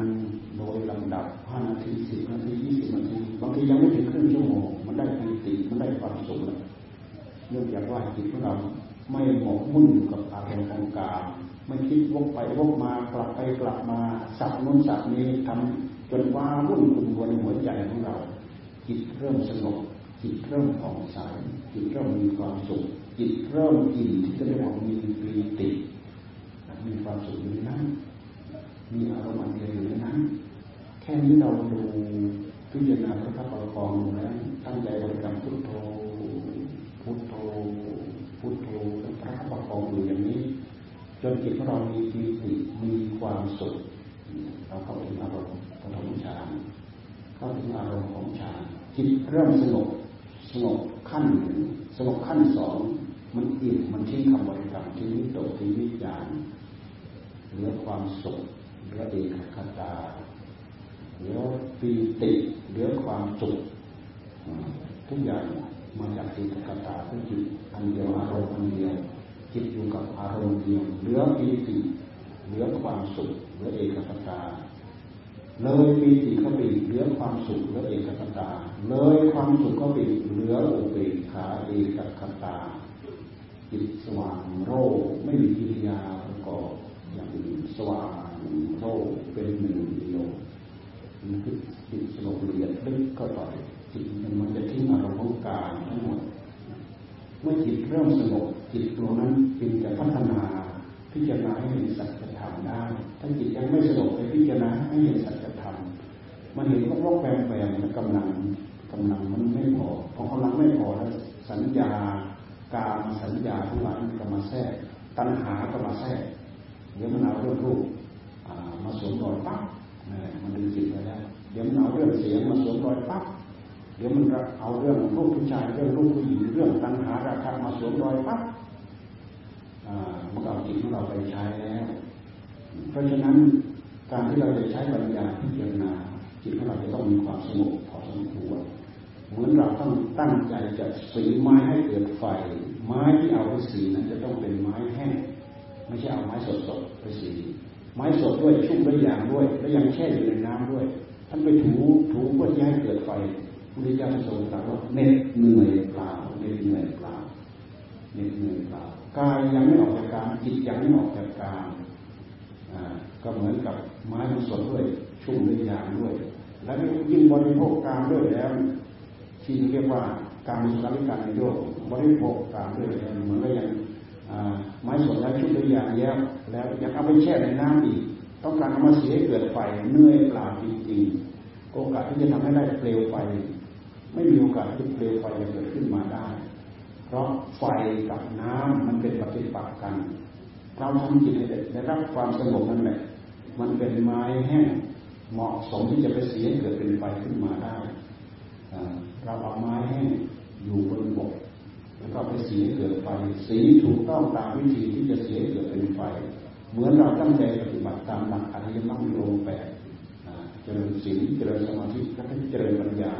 โดยลำดับห้านาทีสิบนาทียี่สิบนาทีบางทียังไม่ถึงครึ่งชั่วโมงมันได้ปีติมันได้ความสุขแล้วเนื่องจากว่าจิตของเราไม่หมกมุ่นอยู่กับอารมณ์ของกามไม่คิดวกไปวกมากลับไปกลับมาสับนู้นสับนี้ทำ จนว่าวุ่นวุ่นวนหัวใจของเรา จิตเริ่มสงบจิตเริ่มผ่องใสจิตเริ่มมีความสุขจิตเริ่มอิ่มที่จะเรียกว่ามีปีติมีความสุขอยู่นั้นมีอารมณ์อันเดียวอยู่นั้นแค่นี้เราดูพิจารณาพระคับประคองแล้วตั้งใจบริกรรมพุทโธพุทโธพุทโธพระคับประคองอยู่อย่างนี้ จนจิตของเรามีปีติมีความสุขเราเข้าถึงอารมณ์ ปฐมฌานเข้าถึงอารมณ์ของฌานจิตเริ่มสงบสงบขั้นหนึ่งสงบขั้นสองมันอิ่มมันทิ้งคำบริกรรมทิ้งวิตกทิ้งวิจารเหลือความสุขเหลือเอกคตาเหลือปีติเหลือความสุขทุกอย่างมาจากเอกคตาคือจิตอันเดียวอารมณ์อันเดียวจิตอยู่กับอารมณ์เดียวเหลือปีติเหลือความสุขเหลือเอกคตา เลยปีติก็ไปเหลือความสุขเหลือเอกคตา เลยความสุขก็ไปเหลืออุเบกขาเอกคตาจิตสว่างโรไม่มีกิริยาประกอบอย่างสว่างโรเป็นหนึ่งเดียวมันคือจิตสงบละเอียดลึกเข้าไปจิตมันจะทิ้งอารมณ์ของกายทั้งหมดเมื่อจิตเริ่มสงบจิตตัวนั้นจึงจะพัฒนา พิจารณาให้เห็นสัจธรรมได้ ถ้าจิตยังไม่สงบไปพิจารณาให้เห็นสัจธรรม มันเห็นก็รกแปมแปมกำลังกำลังมันไม่พอพอกำลังไม่พอแล้วสัญญาการสัญญาทั้งหลายก็มาแทรก ตัณหาก็มาแทรกเดี๋ยวมันเอาเรื่องรูปมาสวมรอยปั๊บมันดึงจิตไปแล้วเดี๋ยวมันเอาเรื่องเสียงมาสวมรอยปั๊บเดี๋ยวมันเอาเรื่องรูปผู้ชายเรื่องรูปผู้หญิงเรื่องตัณหาราคะมาสวมรอยปั๊บ มันเอาจิตของเราไปใช้แล้ว เพราะฉะนั้นการที่เราจะใช้ปัญญาพิจารณาจิตของเราจะต้องมีความสงบพอสมควรเหมือนเราต้องตั้งใจจะสีไม้ให้เกิดไฟ ไม้ที่เอาไปสีนั้นจะต้องเป็นไม้แห้งไม่ใช่เอาไม้สดๆไปสีไม้สดด้วยชุ่มด้วยยางด้วยแล้วยังแช่อยู่ในน้ำด้วยท่านไปถูถูเพื่อให้เกิดไฟพระเจ้าทรงตรัสว่าเน็ดเหนื่อยเปล่าเน็ดเหนื่อยเปล่าเน็ดเหนื่อยเปล่า กายยังไม่ออกจากการจิตยังไม่ออกจากการก็เหมือนกับไม้มันสดด้วยชุ่มด้วยยางด้วย แล้วยิ่งบริโภคกามด้วยแล้วที่เรียกว่าการมีสัการในโลกบริโภคกามด้วยแล้วเหมือนกับย่างไม้สดแล้วชุ่มด้วยยางแล้วแล้วยังเอาไปแช่ในน้ำอีกต้องการเอามาเสียเกิดไฟเนื่อยเปล่าจริงๆโอกาสที่จะทำให้ได้เปลวไฟไม่มีโอกาสที่เปลวไฟจะเกิดขึ้นมาได้ ราะไฟกับน้ำมันเป็นปฏิปักษ์กัน เราทำจิตให้ได้รับความสงบนั่นแหละ มันเป็นไม้แห้งเหมาะสมที่จะไปเสียเกิดเป็นไฟขึ้นมาได้เราเอาไม้แห้งอยู่บนบกแล้วก็ไปเสียเกิดไฟสีถูกต้องตามวิธีที่จะเสียเกิดเป็นไฟ เหมือนเราตั้งใจปฏิบัติตามหลักอริยมรรคโลแปดเจริญสีเจริญสมาธิและเจริญปัญญา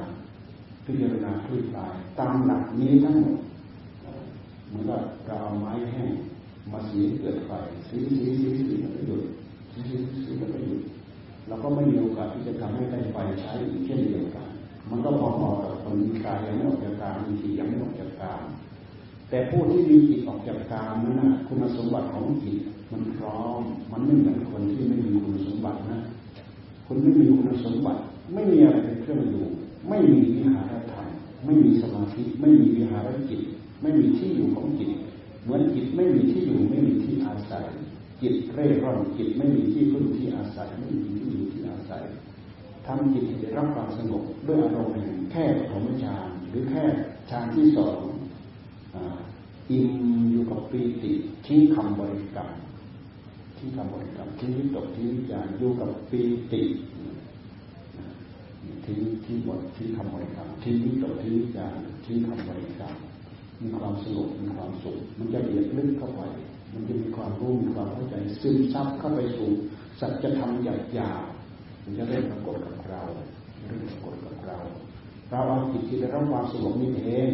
พิจารณาคลี่คลายตามหลักนี้ทั้งหมด มือนกับเราเอาไม้แห้งมาสีเกิดไฟสีสีสีสีแล้วก็หยุดสีสีสีแล้วก็หยุดเราก็ไม่มีโอกาสที่จะทำให้ได้ไฟใช้อีกเช่นเดียวกัน มันก็พอๆกับคนมีกายยังไม่ออกจากกายมีจิตยังไม่ออกจากกายแต่ผู้ที่มีจิตออกจากกายนั้นนะคุณสมบัติของจิตมันพร้อม มันไม่เหมือนคนที่ไม่มีคุณสมบัตินะคนไม่มีคุณสมบัติ ไม่มีอะไรเป็นเครื่องอยู่ ไม่มีวิหารธรรมไม่มีสมาธิ ไม่มีวิหารจิต ไม่มีที่อยู่ของจิต เหมือนจิตไม่มีที่อยู่ไม่มีที่อาศัย จิตเร่ร่อนจิตไม่มีที่พึ่งที่อาศัยไม่มีที่อยู่ที่อาศัยทำจิตจะรับความสงบด้วยอารมณ์แห่งแค่ปฐมฌานหรือแค่ฌานที่สองอิ่มอยู่กับปีติทิ้งคำบริกรรมทิ้งคำบริกรรมทิ้งวิตกทิ้งวิจารอยู่กับปีติทิ้งทิ้งบททิ้งคำบริกรรมทิ้งวิตกทิ้งวิจารทิ้งคำบริกรรม มีความสงบมีความสุข มันจะละเอียดลึกเข้าไป มันจะมีความรู้มีความเข้าใจซึมซับเข้าไปสู่สัจธรรมหยาบหยาบมันจะเริ่มปรากฏกับเราเริ่มปรากฏกับเราเราเอาจิตที่ได้รับความสงบนี้เอง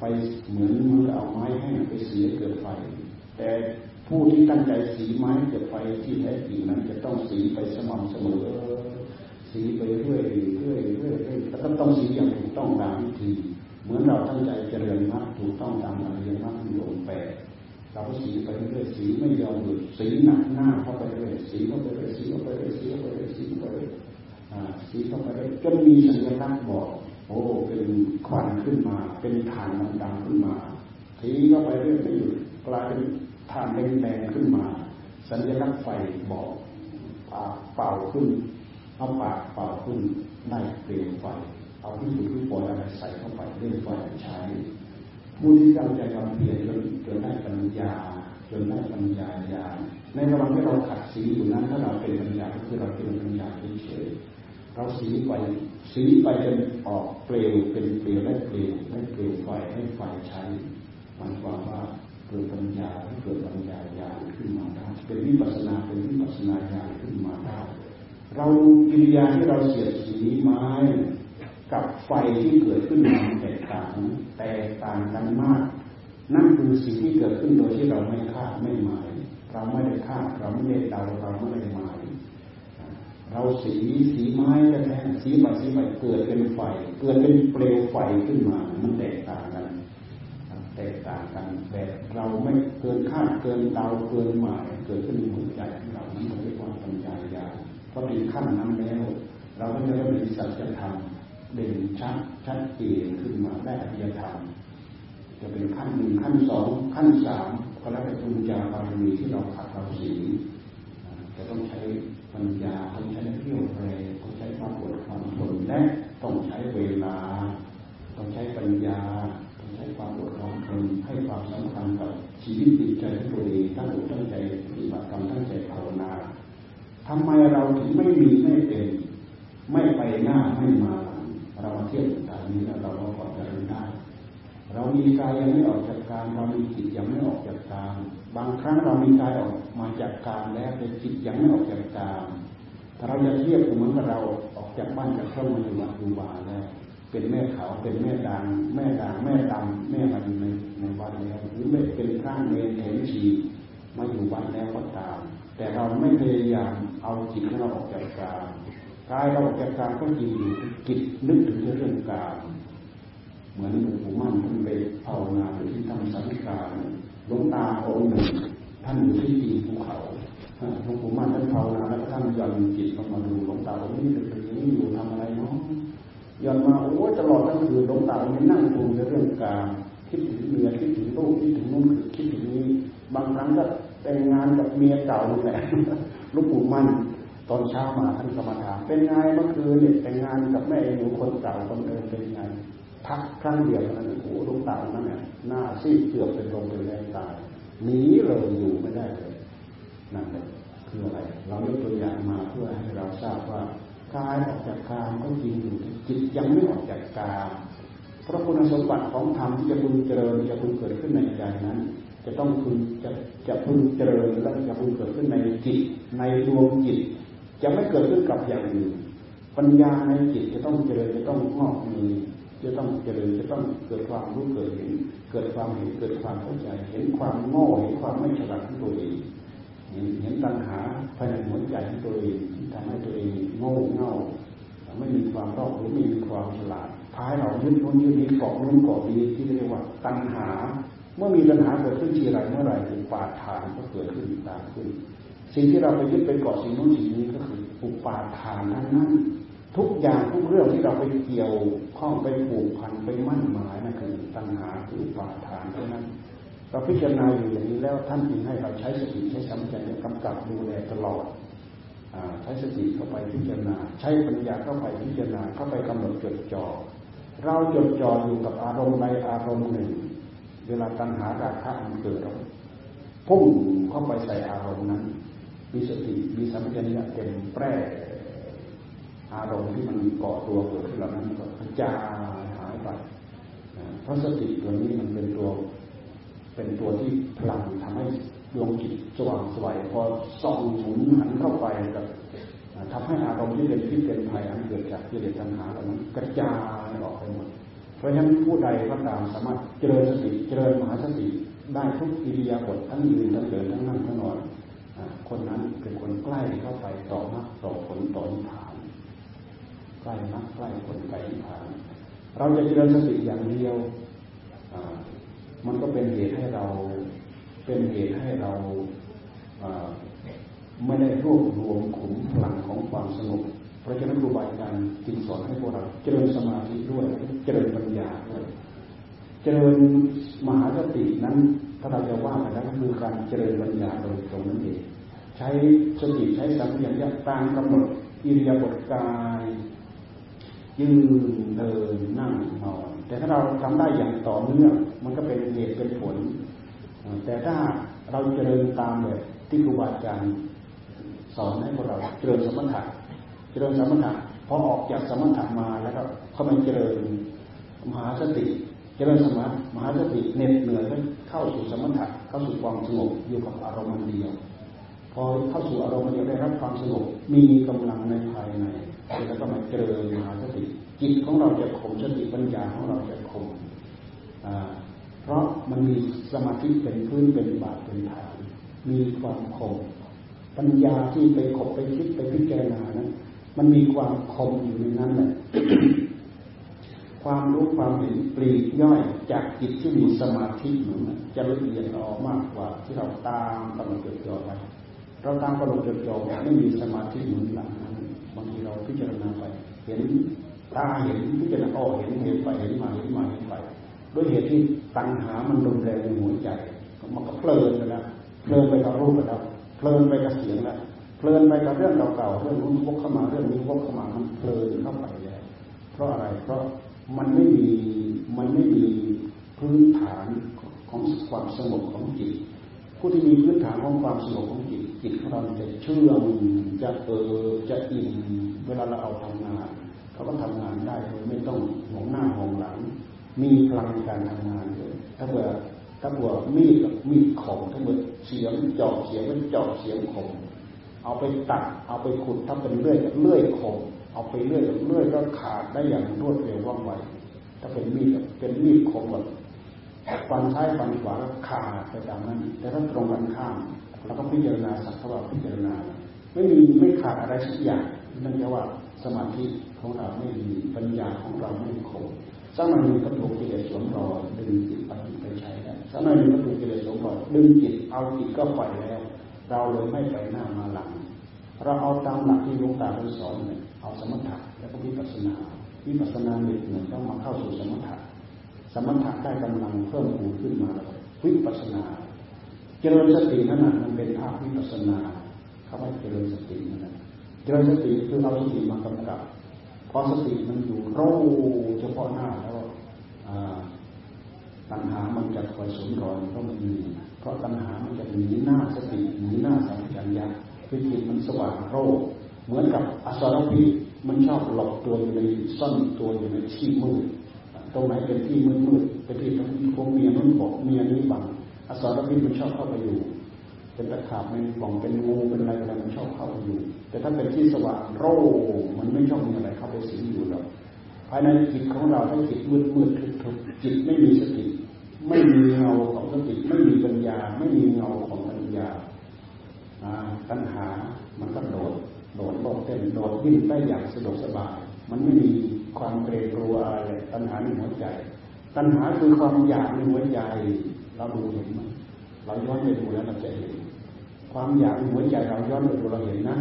ไปเหมือนมือเอาไม้แห้งไปเสียเกิดไฟ แต่ผู้ที่ตั้งใจสีไม้เกิดไฟที่แท้จริงนั้นจะต้องสีไปสม่ำเสมอสีไปเรื่อยเรื่อยเรื่อยแล้วก็ต้องสีอย่างถูกต้องตามวิธี เหมือนเราตั้งใจเจริญมรรคถูกต้องตามอริยมรรคมีองค์แปดเราก็สีไปเรื่อยสีไม่ยอมหยุดสีหนักหน้าเข้าไปเรื่อยสีเข้าไปเรื่อยสีเข้าไปเรื่อยสีเข้าไปเรื่อยสีเข้าไปเรื่อยสีเข้าไปเรื่อยจนมีสัญลักษณ์บอกโอ้เป็นควันขึ้นมา เป็นฐานดำๆขึ้นมาสีเข้าไปเรื่อยไม่หยุดกลายเป็นฐานแดงๆขึ้นมา สัญลักษณ์ไฟบอกเป่าขึ้นเอาปากเป่าขึ้นได้เปลวไฟ เอาที่สุดที่ปล่อยอะไรใส่เข้าไปเรื่องไฟใช้ ผู้ที่ตั้งใจทำเพียรจนจนได้ปัญญา จนได้ปัญญาญาณในระหว่างที่เราขัดสีอยู่นั้นถ้าเราเป็นปัญญาก็คือเราเป็นปัญญาเฉยเราสีไปสีไปจนออกเปลวเป็นเปลวได้เปลวได้เปลวไฟให้ไฟใช้หมายความว่าเกิดปัญญาเกิดปัญญาญาณขึ้นมาได้เป็นวิปัสนาเป็นวิปัสนาญาณขึ้นมาได้เรากิริยาที่เราเสียดสีไม้ กับไฟที่เกิดขึ้นมาแตกต่างแตกต่างกันมาก นั่นคือสิ่งที่เกิดขึ้นโดยที่เราไม่คาดไม่หมาย เราไม่ได้คาดเราไม่ได้เดาเราไม่ได้หมายเราสีสีไม้แท้สีใบสีใบเกิดเป็นไฟเกิดเป็นเปลวไฟขึ้นมา มันแตกต่างกันแตกต่างกันแต่เราไม่เกินคาดเกินเดาเกินหมายเกิดขึ้นในหัวใจของเรานั้นเรียกว่าปัญญาญาณพอถึงขั้นนั้นแล้ว เราก็จะได้มีสัจธรรม เด่นชัดชัดเจนขึ้นมาได้อริยธรรมจะเป็นขั้นหนึ่งขั้นสองขั้นสามก็แล้วแต่ปุญญาบารมีที่เราขัดเราสีจะต้องใช้ปัญญาต้องใช้เที่ยวแรงต้องใช้ความอดความทนและต้องใช้เวลา ต้องใช้ปัญญา ต้องใช้ความอดความทนให้ความสำคัญกับชีวิตจิตใจของตัวเองตั้งอกตั้งใจปฏิบัติกรรมตั้งใจภาวนาทำไมเราถึงไม่มีไม่เป็น ไม่ไปหน้าไม่มา เรามาเทียบต่างนี้แล้วเราก็พอจะรู้ได้ เรามีกายยังไม่ออกจากการเรามีจิตยังไม่ออกจากการ บางครั้งเรามีกายออกมาจากการแล้วแต่จิตยังไม่ออกจากการเราจะเทียบเหมือนกับเราออกจากบ้านจากช่องมาอยู่วัดอยู่วาแล้วเป็นแม่ขาวเป็นแม่ดังแม่ด่างแม่ดำแม่มาอยู่ในในวัดแล้วหรือไม่เป็นพระเนรเถรชีมาอยู่วัดแล้วก็ตาม แต่เราไม่พยายามเอาจิตของเราออกจากกาย กายเราออกจากกายก็จริงจิตนึกถึงเรื่องกายเหมือนหลวงปู่มั่นท่านไปภาวนาอยู่ที่ทำสังฆาหลวงตาองค์หนึ่งท่านอยู่ที่ตีภูเขาหลวงปู่มั่นท่านภาวนาแล้วท่านย่อนจิตลงมาดูหลวงตาองค์นี้เป็นอย่างนี้อยู่ทำอะไรเนาะย่อนมาโอ้ตลอดทั้งคืนหลวงตาองค์นี้นั่งดูเรื่องการคิดถึงเมียคิดถึงลูกคิดถึงนู่นคิดถึงนี้บางครั้งก็แต่งงานกับเมียเก่าแหละลูกปู่มั่น ตอนเช้ามาท่านกรรมฐานเป็นไงเมื่อคืนเนี่ยแต่งงานกับแม่หนูคนเก่าคนเดิมเป็นไงพักครั้งเดียวนั้นโอ้ลูกตานั้นเนี่ยหน้าซีดเกือบเป็นลมเป็นแรงตายหนีเลยอยู่ไม่ได้เลยนั่นแหละคืออะไร เรายกตัวอย่างมาเพื่อให้เราทราบว่ากายออกจากกามก็จริงอยู่จิตยังไม่ออกจากกามเพราะคุณสมบัติของธรรมที่จะพึงเจริญจะพึงเกิดขึ้นในใจนั้น จะต้องพึงจะจะพึงเจริญและจะพึงเกิดขึ้นในจิตในดวงจิต จะไม่เกิดขึ้นกับอย่างอื่นปัญญาในจิตจะต้องเจริญจะต้องงอกมีจะต้องเจริญจะต้องเกิดความรู้เกิดเห็น เกิดความเห็นเกิดความเข้าใจ เห็นความโง่เห็นความไม่ฉลาดของตัวเองเห็นเห็นตัณหาภายในหัวใจของตัวเองที่ทำให้ตัวเองโง่เง่าไม่มีความรอบรู้ไม่มีความฉลาดพายเรายึดนู้นยึดนี้เกาะนู้นเกาะนี้ที่เรียกว่าตัณหา เมื่อมีตัณหาเกิดขึ้นทีไรเมื่อไรอุปาทานก็เกิดขึ้นตามขึ้น สิ่งที่เราไปยึดไปเกาะสิ่งนู้นสิ่งนี้ก็คืออุปาทานทั้งนั้นทุกอย่างทุกเรื่องที่เราไปเกี่ยวข้องไปผูกพันไปมั่นหมายนั่นคือตัณหาคืออุปาทานเท่านั้นเราพิจารณาอยู่อย่างนี้แล้วท่านจึงให้เราใช้สติใช้สัมผัสกำกับดูแลตลอดใช้สติเข้าไปพิจารณา ใช้ปัญญาเข้าไปพิจารณาเข้าไปกำหนดจดจ่อเราจดจ่ออยู่กับอารมณ์ใดอารมณ์หนึ่ง เวลาตัณหาราคะมันเกิดพุ่งเข้าไปใส่อารมณ์นั้น มีสติมีสัมผัสเต็มแปร่อารมณ์ที่มันเกาะตัวเกิดขึ้นเหล่านั้นก็กระจายหายไปเพราะสติตัวนี้มันเป็นตัว เป็นตัวที่พลังทำให้ดวงจิตสว่างสวยพอส่องหมุนหันเข้าไปกับทำให้อารมณ์ที่เป็นพิษเป็นภัยอันเกิดจากกิเลสตัณหาเหล่านั้นกระจายออกไปหมด เพราะฉะนั้นผู้ใดก็ตามสามารถเจริญสติเจริญมหาสติได้ทุกอิริยาบถทั้งยืนทั้งเดินทั้งนั่งทั้งนอน คนนั้นเป็นคนใกล้เข้าไปต่อมรรคต่อผลต่อนิพพาน ใกล้มรรคใกล้ผลใกล้นิพพาน เราจะเจริญสติอย่างเดียวมันก็เป็นเหตุให้เราเป็นเหตุให้เราไม่ได้รวบรวมขุมพลังของความสงบเพราะฉะนั้นครูบาอาจารย์จึงสอนให้พวกเราเจริญสมาธิด้วยเจริญปัญญาด้วยเจริญมหาสตินั้นถ้าเราจะว่ากันแล้วก็คือการเจริญปัญญาโดยตรงนั้นเอง ใช้สติใช้สัมผัสตามกำหนดอิริยาบถกายยืนเดินนั่งนอนแต่ถ้าเราทำได้อย่างต่อเนื่องมันก็เป็นเหตุเป็นผล แต่ถ้าเราเจริญตามแบบที่ครูบาอาจารย์สอนให้พวกเราเจริญสมถะเจริญสมถะพอออกจากสมถะมาแล้วก็เขามาเจริญมหาสติเจริญสมาธิมหาสติเน็ตเหนื่อยเข้าสู่สมถะเข้าสู่ความสงบอยู่กับอารมณ์เดียว พอเข้าสู่อารมณ์เดียวได้รับความสงบมีกำลังในภายในแล้วก็มาเจริญมหาสติจิตของเราจะคมสติปัญญาของเราจะคมเพราะมันมีสมาธิเป็นพื้นเป็นบาทเป็นฐาน มีความคม ปัญญาที่ไปขบไปคิดไปพิจารณานั้นมันมีความคมอยู่ในนั้นแหละความรู้ความเห็นปลีกย่อยจากจิตที่มีสมาธิหนุนจะละเอียดออกมากกว่าที่เราตามกำลังจดจ่อไป เราตามกำลังจดจ่อไม่มีสมาธิหนุนหลังนั้นบางทีเราพิจารณาไป เห็นตาเห็นพิจารณาอ้อเห็นเห็นไปเห็นมาเห็นมาเห็นไปด้วยเหตุที่ตัณหามันรุนแรงในหัวใจมันก็เพลินไปแล้วเพลินไปกับรูปไปแล้วเพลินไปกับเสียงแล้วเพลินไปกับเรื่องเก่าๆเรื่องนู้นวกเข้ามาเรื่องนี้วกเข้ามามันเพลินเข้าไปแล้วเพราะอะไรเพราะมันไม่มีมันไม่มีพื้นฐานของความสงบของจิตผู้ที่มีพื้นฐานของความสงบของจิต จิตของเราจะเชื่อมจะเออจะอิ่มเวลาเราเอาทำงานเขาก็ทำงานได้โดยไม่ต้องหงหน้าหงหลัง มีพลังในการทำงานเลยถ้าเบื่อถ้าเบื่อมีดมีดคมถ้าเบื่อเสียงจอบเสียงก็จอบเสียงคมเอาไปตัดเอาไปขุดถ้าเป็นเลื่อยเลื่อยคมเอาไปเลื่อยเลื่อยก็ขาดได้อย่างรวดเร็วว่องไวถ้าเป็นมีดเป็นมีดคมแบบฟันซ้ายฟันขวาขาดไปตามนั้น แต่ถ้าตรงกันข้าม เราก็พิจารณาสักเท่าพิจารณา ไม่มีไม่ขาดอะไรสักอย่างนั่นแปลว่าสมาธิของเราไม่มีปัญญาของเราไม่คงสักหน่อยหนึ่งก็ถูกกิเลสสวมรอยดึงจิตไปใช้ได้สักหน่อยหนึ่งก็ถูกกิเลสสวมรอยดึงจิตเอาจิตก็ปล่อยแล้ว เราเลยไม่ไปหน้ามาหลัง เราเอาตามหลักที่หลวงตาท่านสอนเนี่ยเอาสมถะแล้วก็วิปัสสนาวิปัสสนาหนึ่งหนึ่งต้องมาเข้าสู่สมถะสมถะได้กำลังเพิ่มพูนขึ้นมาแล้ววิปัสสนา เจริญสตินั่นนะมันเป็นภาพวิปัสสนาเขาว่าเจริญสตินั่นเจริญสติคือเอาสติมากำกับพอสติมันอยู่รู้เฉพาะหน้าแล้วตัณหามันจะคอยสมรอยเพราะมันมีเพราะตัณหามันจะหนีหน้าสติหนีหน้าสัมผัสญาคือจิตมันสว่างโรเหมือนกับอสรพิษมันชอบหลบตัวอยู่ในซ่อนตัวอยู่ในที่มืดตรงไหนเป็นที่มืดมืดเป็นที่พวกเมียนุ่นบอกเมียนี้บัง สรพิษมันชอบเข้าไปอยู่ เป็นตะขาบเป็นป่องเป็นงูเป็นอะไรอะไรมันชอบเข้าไปอยู่ แต่ถ้าเป็นที่สว่างโร่มันไม่ชอบมีอะไรเข้าไปสิงอยู่หรอกภายในจิตของเราถ้าจิตมืดมืดทึบทึบจิตไม่มีสติ ไม่มีเงาของสติไม่มีปัญญา ไม่มีเงาของปัญญาปัญหา มันก็โดด โดดโลดเต้นโดดวิ่งได้อย่างสะดวกสบาย มันไม่มีความเกรงกลัวอะไรปัญหาในหัวใจปัญหาคือความอยากในหัวใจ เราดูเห็นไหมเราย้อนไปดูแล้วเราจะเห็น ความอยากในหัวใจเราย้อนไปดูเราเห็นนะ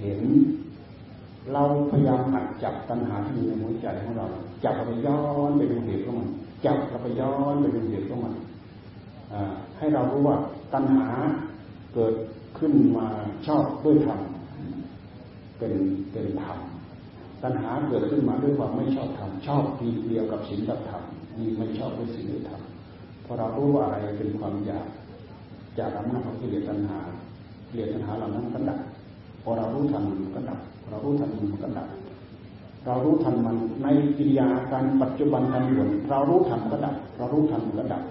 เห็น เราพยายามหัดจับตัณหาที่อยู่ในหัวใจของเรา จับไปย้อนไปดูเหตุของมัน จับเราไปย้อนไปดูเหตุของมันให้เรารู้ว่าตัณหาเกิดขึ้นมาชอบด้วยธรรมเป็นเป็นธรรมตัณหาเกิดขึ้นมาด้วยความไม่ชอบธรรมชอบปีเดียวกับศีลกับธรรมมีไม่ชอบด้วยศีลด้วยธรรม พอเรารู้ว่าอะไรเป็นความอยากจากอำนาจของกิเลสตัณหากิเลสตัณหาเหล่านั้นก็ดับพอเรารู้ทันมันก็ดับเรารู้ทันมันก็ดับเรารู้ทันมันในกิริยาการปัจจุบันการด่วนเรารู้ทันก็ดับ เรารู้ทันมันก็ดับ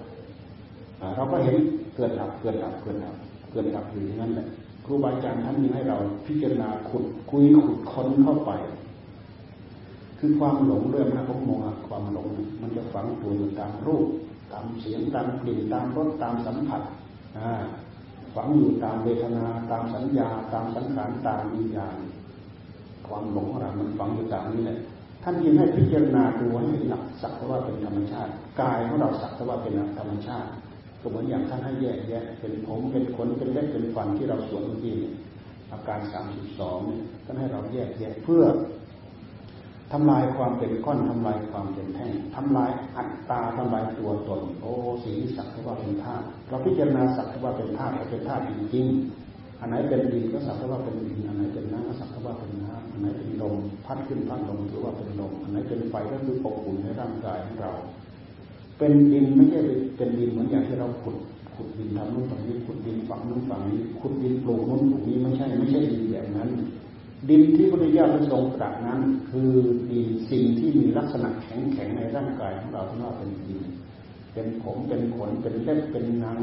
เราก็เห็นเกิดดับเกิดดับเกิดดับเกิดดับอยู่อย่างนั้นแหละครูบาอาจารย์ท่านมีให้เราพิจารณาขุดคุยขุดค้นเข้าไป คือความหลงเรื่องนะผมมองความหลง มันจะฝังตัวอยู่ตามรูป ตามเสียงตามกลิ่นตามรสตามสัมผัสฝังอยู่ตามเวทนาตามสัญญา ตามสังขารตามวิญญาณความหลงของเรามันฝังอยู่ตามนี้แหละท่านยินให้พิจารณาดูให้หนักสักว่าเป็นธรรมชาติกายของเราสักว่าเป็นธรรมชาติก็เหมือนอย่างท่านให้แยกแยะเป็นผมเป็นขนเป็นเล็บเป็นฟันที่เราสวดเมื่อกี้อาการสามสิบสองท่านให้เราแยกแยะเพื่อ ทำลายความเป็นก้อนทำลายความเป็นแท่งทำลายอัตตาทำลายตัวตน โอ้สีสักว่าเป็นธาตุเราพิจารณาสักว่าเป็นธาตุเป็นธาตุจริงๆอันไหนเป็นดินก็สักว่าเป็นดินอันไหนเป็นน้ำก็สักว่าเป็นน้ำอันไหนเป็นลมพัดขึ้นพัดลงถือว่าเป็นลมอันไหนเป็นไฟก็คืออบอุ่นในร่างกายของเรา เป็นดินไม่ใช่เป็นดินเหมือนอย่างที่เราขุดขุดดินทำนู่นทำนี้ขุดดินฝังนู่นฝังนี้ขุดดินปลูกนู่นปลูกนี้ไม่ใช่ไม่ใช่ดินแบบนั้น ดินที่พระพุทธเจ้าทรงตรัสนั้น คือดินสิ่งที่มีลักษณะแข็งแข็งในร่างกายของเราที่ว่าเป็นดิน เป็นผมเป็นขนเป็นเล็บเป็นหนัง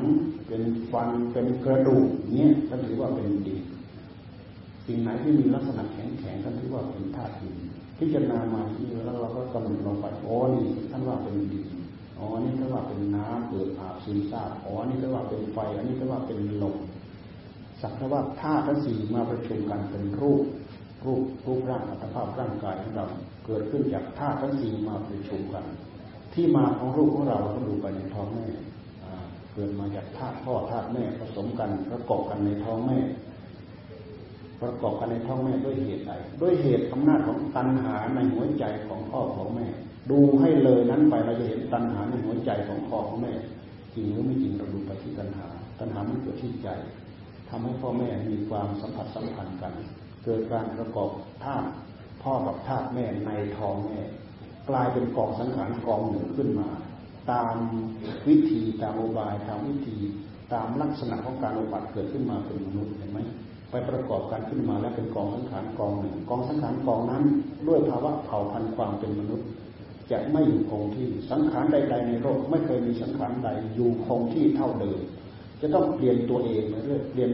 เป็นฟันเป็นกระดูกเนี้ยก็ถือว่าเป็นดิน สิ่งไหนที่มีลักษณะแข็งแข็งก็ถือว่าเป็นธาตุดินพิจารณามาที่แล้วเราก็กำหนดลงไปโอ้นี่ท่านว่าเป็นดินอ๋อนี่ก็ว่าเป็นน้ำเกิดอาบซึมซาบอ๋อนี่ก็ว่าเป็นไฟอันนี้ก็ว่าเป็นลมสักแต่ว่าธาตุทั้งสี่มาประชุมกันเป็นรูป รูปรูปร่างอัตภาพร่างกายของเราเกิดขึ้นจากธาตุทั้งสี่มาประชุมกัน ที่มาของรูปของเราเราก็ดูไปในท้องแม่เกิดมาจากธาตุพ่อธาตุแม่ผสมกันประกอบกันในท้องแม่ ประกอบกันในท้องแม่ด้วยเหตุใดด้วยเหตุอำนาจของตัณหาในหัวใจของพ่อของแม่ ดูให้เลยนั้นไปเราจะเห็นตัณหาในหัวใจของพ่อของแม่จริงหรือไม่จริงเราดูไปที่ตัณหา ตัณหามันเกิดที่ใจทำให้พ่อแม่มีความสัมผัสสัมพันธ์กัน เกิดการประกอบธาตุพ่อกับธาตุแม่ในท้องแม่กลายเป็นกองสังขารกองหนึ่งขึ้นมา ตามวิธีตามอบายตามวิธีตามลักษณะของการอุบัติเกิดขึ้นมาเป็นมนุษย์เห็นไหมไปประกอบกันขึ้นมาแล้วเป็นกองสังขารกองหนึ่งกองสังขารกองนั้น ด้วยภาวะเผ่าพันธุ์ความเป็นมนุษย์ จะไม่อยู่คงที่สังขารใด ๆ ในโลกไม่เคยมีสังขารใดอยู่คงที่เท่าเดิมจะต้องเปลี่ยนตัวเองเรื่อยเปลี่ยน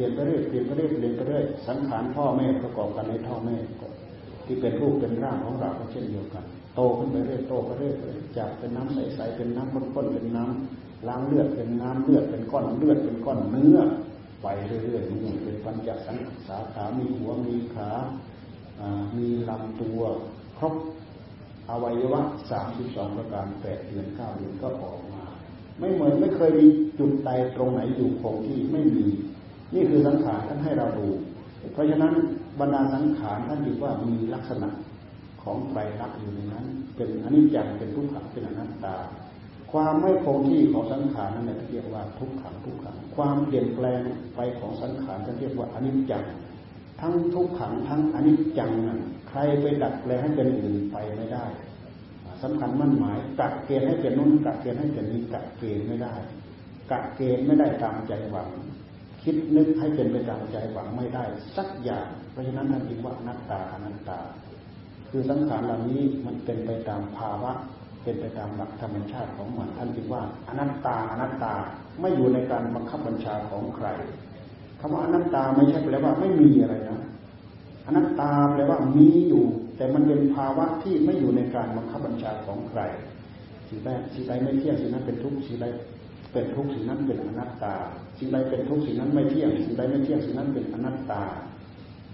ลี่ยนไปเรื่อยเปลี่ยนไปเรื่อยเปลี่ยนไปเรื่อยสังขารพ่อแม่ประกอบกันในท้อแม่ที่เป็นรูปเป็นร่างของเราก็เช่นเดียวกัน โตขึ้นไปเรื่อยโตไปเรื่อยจากเป็นน้ำใสๆเป็นน้ำข้นๆเป็นน้ำล้างเลือดเป็นน้ำเลือดเป็นก้อนเลือดเป็นก้อนเนื้อไปเรื่อยๆนี่เป็นปัญจสังสาขามีหัวมีขามีลำตัวครบอวัยวะสามสิบสองประการแปดเดือนเก้าเดือนก็ออกมา ไม่เหมือนไม่เคยมีจุดใดตรงไหนอยู่คงที่ไม่มี นี่คือสังขารท่านให้เราดู เพราะฉะนั้นบรรดาสังขารท่านถือว่ามีลักษณะของไตรลักษณ์อยู่ในนั้น เป็นอนิจจังเป็นทุกขังเป็นอนัตตา ความไม่คงที่ของสังขารนั่นแหละเรียกว่าทุกขังทุกขัง ความเปลี่ยนแปลงไปของสังขารท่านเรียกว่าอนิจจังทั้งทุกขังทั้งอนิจจังนั้นใครไปดัดแปลงให้เป็นอื่นไปไม่ได้สำคัญมั่นหมายกักเกณฑ์ให้เป็นนู้นกักเกณฑ์ให้เป็นนี้กักเกณฑ์ไม่ได้กักเกณฑ์ไม่ได้ตามใจหวัง คิดนึกให้เป็นไปตามใจหวังไม่ได้ สักอย่าง เพราะฉะนั้นท่านจึงว่านัตตาอนัตตา คือสังขารเหล่านี้มันเป็นไปตามภาวะ เป็นไปตามหลักธรรมชาติของมันท่านจึงว่าอนัตตาอนัตตาไม่อยู่ในการบังคับบัญชาของใครคำว่าอนัตตาไม่ใช่แปลว่าไม่มีอะไรนะอนัตตาแปลว่ามีอยู่ แต่มันเป็นภาวะที่ไม่อยู่ในการบังคับบัญชาของใครสิ่งใดสิ่งใดไม่เที่ยงสิ่งนั้นเป็นทุกข์สิ่งใด เป็นทุกข์สิ่งนั้นเป็นอนัตตา สิ่งใดเป็นทุกข์สิ่งนั้นไม่เที่ยง สิ่งใดไม่เที่ยงสิ่งนั้นเป็นอนัตตา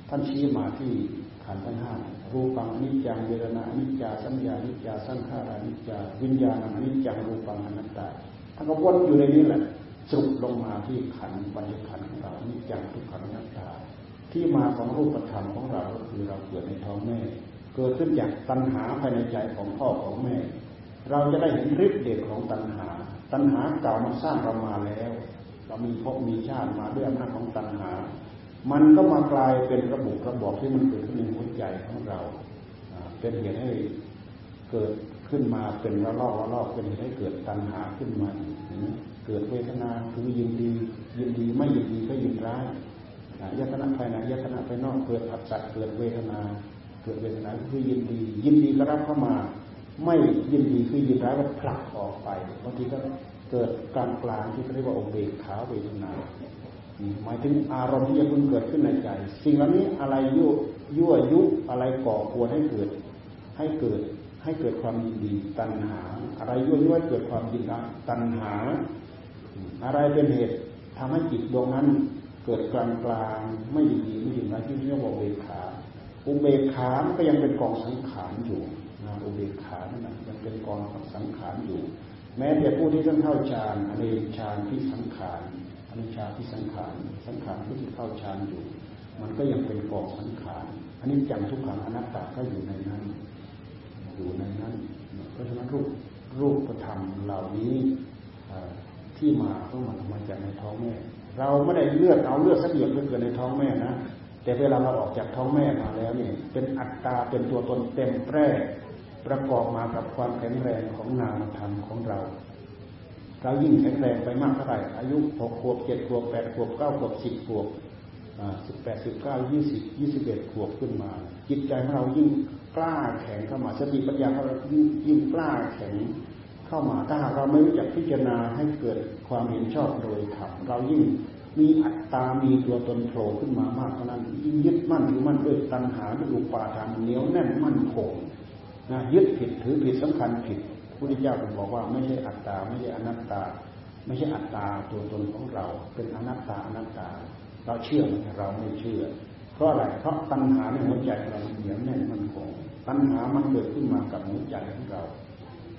ท่านชี้มาที่ขันธ์ทั้งห้ารูปังอนิจจังเวทนาอนิจจาสัญญาอนิจจาสังขารานิจจาวิญญาณอนิจจังรูปังอนัตตาท่านก็วนอยู่ในนี้แหละสรุปลงมาที่ขันธ์ปัญญขันธ์ของเราอนิจจังทุกขังอนัตตา ที่มาของรูปธรรมของเราก็คือเราเกิดในท้องแม่ เกิดขึ้นจากตัณหาภายในใจของพ่อของแม่ เราจะได้เห็นฤทธิ์เดชของตัณหา ตัณหาเก่ามันสร้างเรามาแล้ว เรามีภพมีชาติมาด้วยอำนาจของตัณหา มันก็มากลายเป็นระบบระบอกที่มันเกิดขึ้นในหัวใจของเรา เป็นเหตุให้เกิดขึ้นมาเป็นระลอกระลอกเป็นเหตุให้เกิดตัณหาขึ้นมา เกิดเวทนาคือยินดี ยินดีไม่ยินดีก็ยินร้ายยตนะภายในยตนะภายนอกเกิดผัสสะเกิดเวทนา เกิดเวทนาคือยินดี ยินดีก็รับเข้ามา ไม่ยินดีคือยินร้ายก็ผลักออกไปบางทีก็เกิดกลางกลางที่เรียกว่าองเบกขาเวทนาหมายถึงอารมณ์ที่จะพึงเกิดขึ้นในใจ สิ่งเหล่านี้อะไรยั่วยั่วยุอะไรก่อควรให้เกิด ให้เกิดให้เกิดความยินดีตัณหา อะไรยั่วยุให้เกิดความยินดีตัณหา อะไรเป็นเหตุทำให้จิตดวงนั้นเกิดกลางกลางไม่ยินดีไม่ดีนะที่เรียกว่าเบขาอุเบกขาก็ยังเป็นกองสังขารอยู่ นะอุเบกขานั่นนะยังเป็นกองของสังขารอยู่ แม้แต่ผู้ที่ต้องเข้าฌานอเนฌานที่สังขารอเนฌานที่สังขารสังขารผู้ที่เข้าฌานอยู่ มันก็ยังเป็นกองสังขารอันนี้จังทุกขังอนัตตาก็อยู่ในนั้น อยู่ในนั้นเพราะฉะนั้นรูปรูปธรรมเหล่านี้ที่มาก็มันมาจากในท้องแม่ เราไม่ได้เลือดเอาเลือดสักหยดเกิดในท้องแม่นะแต่เวลาเราออกจากท้องแม่มาแล้วเนี่ยเป็นอัตตาเป็นตัวตนเต็มแปร่ ประกอบมากับความแข็งแรงของนามธรรมของเรา เรายิ่งแข็งแรงไปมากเท่าไหร่อายุหกขวบเจ็ดขวบแปดขวบเก้าขวบสิบขวบสิบแปดสิบเก้ายี่สิบยี่สิบเอ็ดขวบขึ้นมา จิตใจของเรายิ่งกล้าแข็งเข้ามาสติปัญญาของเรายิ่งยิ่งกล้าแข็งเข้ามาถ้าหากเราไม่รู้จักพิจารณาให้เกิดความเห็นชอบโดยธรรมเรายิ่งมีอัตตา มีตัวตนโผล่ขึ้นมามากเท่านั้น ยิ่งยึดมั่นถือมั่นด้วยตัณหาด้วยอุปาทานเหนียวแน่นมั่นคง ยึดผิดถือผิดสำคัญผิดพระพุทธเจ้าบอกว่าไม่ใช่อัตตาไม่ใช่อนัตตา ไม่ใช่อัตตาตัวตนของเรา เป็นอนัตตาอนัตตา เราเชื่อเราไม่เชื่อ เพราะอะไรเพราะตัณหาในหัวใจเราเหนียวแน่นมั่นคงตัณหามันเกิดขึ้นมากับหัวใจของเรา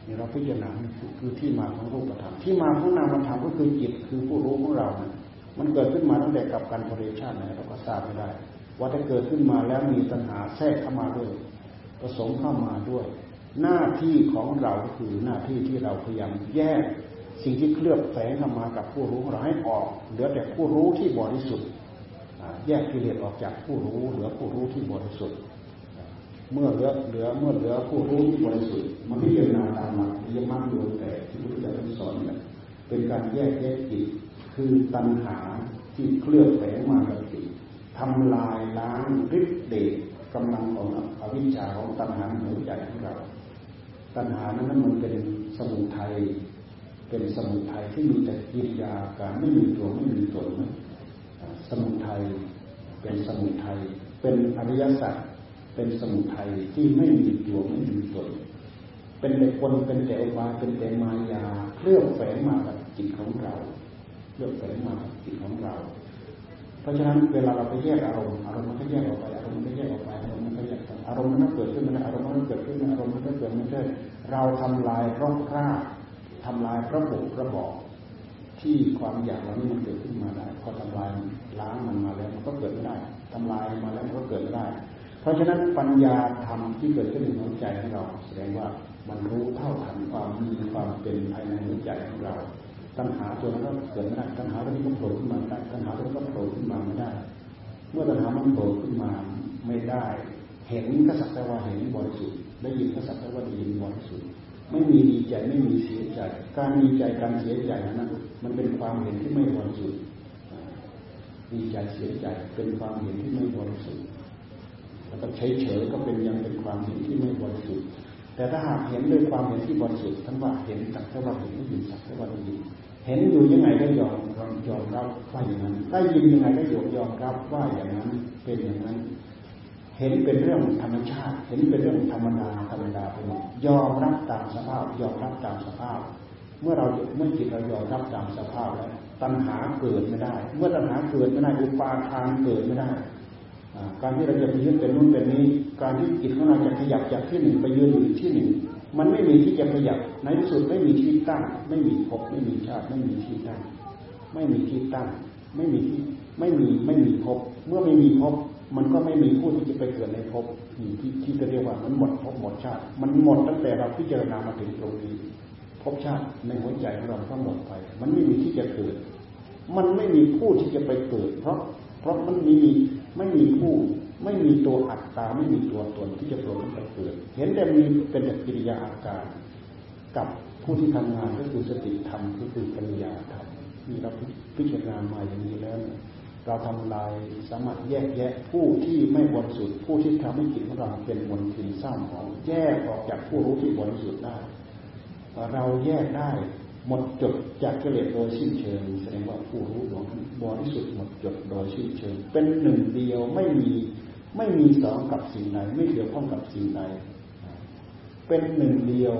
นี่เราพิจารณาคือที่มาของรูปธรรมที่มาของนามธรรมก็คือจิตคือผู้รู้ของเรานะมันเกิดขึ้นมาตั้งแต่กับการปริชาติไหนเราก็ทราบไม่ได้ ว่าถ้าเกิดขึ้นมาแล้วมีตัณหาแทรกเข้ามาด้วย ผสมเข้ามาด้วย หน้าที่ของเราคือหน้าที่ที่เราพยายามแยกสิ่งที่เคลือบแฝงเข้ามากับผู้รู้เราให้ออก เหลือแต่ผู้รู้ที่บริสุทธิ์แยกกิเลสออกจากผู้รู้เหลือผู้รู้ที่บริสุทธิ์ เมื่อเหลือเหลือเมื่อเหลือผู้รู้ที่บริสุทธิ์มันพิจารณาตามหลักยมัคโดยแต่ที่พระพุทธเจ้าสอนเนี่ยเป็นการแยกแยกจิตคือตัณหาที่เคลือบแฝงมากับจิตทำลายล้างฤทธิ์เดช กำลังของอวิชชาของตัณหาในหัวใจของเรา ตัณหานั้นมันเป็นสมุทัย เป็นสมุทัยที่มีแต่กิริยาการไม่มีตัวไม่มีตนสมุทัย เป็นสมุทัย เป็นอริยสัจ เป็นสมุทัยที่ไม่มีตัวไม่มีตน เป็นแต่คน เป็นแต่อุบายเป็นแต่มายาเคลื่อนแฝงมากับจิตของเราเคลื่อนแฝงมากับจิตของเราเพราะฉะนั้นเวลาเราไปแยกอารมณ์อารมณ์มันก็แยกออกไปอารมณ์มันก็แยกออกไป อารมณ์มันก็แยกอารมณ์มันเกิดขึ้นมันอารมณ์มันเกิดขึ้นอารมณ์มันก็เกิดไม่ใช่เราทำลายรกรากทำลายพระบุพระบอกที่ความอยากเหล่านี้มันเกิดขึ้นมาได้พอทำลายล้างมันมาแล้วมันก็เกิดไม่ได้ทำลายมาแล้วมันก็เกิดไม่ได้ เพราะฉะนั้นปัญญาธรรมที่เกิดขึ้นในหัวใจของเรา แสดงว่ามันรู้เท่าทันความมีความเป็นภายในหัวใจของเราตัณหาตัวนั้นก็เกิดไม่ได้ตัณหาตัวนี้ก็โผล่ขึ้นมาได้ตัณหาตัวนี้ก็โผล่ขึ้นมาไม่ได้ เมื่อตัณหามันโผล่ขึ้นมาไม่ได้ เห็นก็สักแต่ว่าเห็นบริสุทธิ์ได้ยินก็สักแต่ว่าได้ยินบริสุทธิ์ไม่มีดีใจไม่มีเสียใจ การดีใจการเสียใจนั้นมันเป็นความเห็นที่ไม่บริสุทธิ์ดีใจเสียใจเป็นความเห็นที่ไม่บริสุทธิ์แล้วก็เฉยเฉยก็เป็นยังเป็นความเห็นที่ไม่บริสุทธิ์ แต่ถ้าหากเห็นด้วยความเห็นที่บริสุทธิ์ท่านว่าเห็นสักแต่ว่าเห็นได้ยินสักแต่ว่าได้ยินเห็นอยู่ยังไงก็ยอมยอมรับว่าอย่างนั้นได้ยินยังไงก็ยอมยอมรับว่าอย่างนั้นเป็นอย่างนั้น เห็นเป็นเรื่องธรรมชาติ เห็นเป็นเรื่องธรรมดาธรรมดาไปหมดยอมรับตามสภาพ ยอมรับตามสภาพ เมื่อเราเมื่อจิตเรายอมรับตามสภาพแล้วตัณหาเกิดไม่ได้ เมื่อตัณหาเกิดไม่ได้อุปาทานเกิดไม่ได้การที่เราจะไปยึดเป็นนู่นเป็นนี้ การที่จิตของเราจะขยับจากที่หนึ่งไปยืนอยู่ที่หนึ่ง มันไม่มีที่จะขยับ ในที่สุดไม่มีที่ตั้ง ไม่มีภพไม่มีชาติ ไม่มีที่ตั้ง ไม่มีที่ตั้ง ไม่มีที่ ไม่มี ไม่มีภพ เมื่อไม่มีภพ มันก็ไม่มีผู้ที่จะไปเกิดในภพที่ที่จะเรียกว่ามันหมดภพหมดชาติ มันหมดตั้งแต่เราพิจารณามาถึงตรงนี้ภพชาติในหัวใจของเราก็หมดไป มันไม่มีที่จะเกิด มันไม่มีผู้ที่จะไปเกิด เพราะเพราะมันมีไม่มีผู้ไม่มีตัวอัตตาไม่มีตัวตนที่จะโผล่ขึ้นไปเกิด เห็นแต่มีเป็นแต่กิริยาอาการกับผู้ที่ทำงานก็คือสติธรรมก็คือปัญญาธรรมนี่เราพิจารณามาอย่างนี้แล้วเเราทำลายสามารถแยกแยะผู้ที่ไม่บริสุทธิ์ผู้ที่ทำให้จิตของเราเป็นมลทินเศร้าหมองแยกออกจากผู้รู้ที่บริสุทธิ์ได้ เราแยกได้หมดจดจากกิเลสโดยสิ้นเชิง แสดงว่าผู้รู้ของบริสุทธิ์หมดจดโดยสิ้นเชิง เป็นหนึ่งเดียวไม่มีไม่มีสองกับสิ่งใดไม่เกี่ยวข้องกับสิ่งใดเป็นหนึ่งเดียว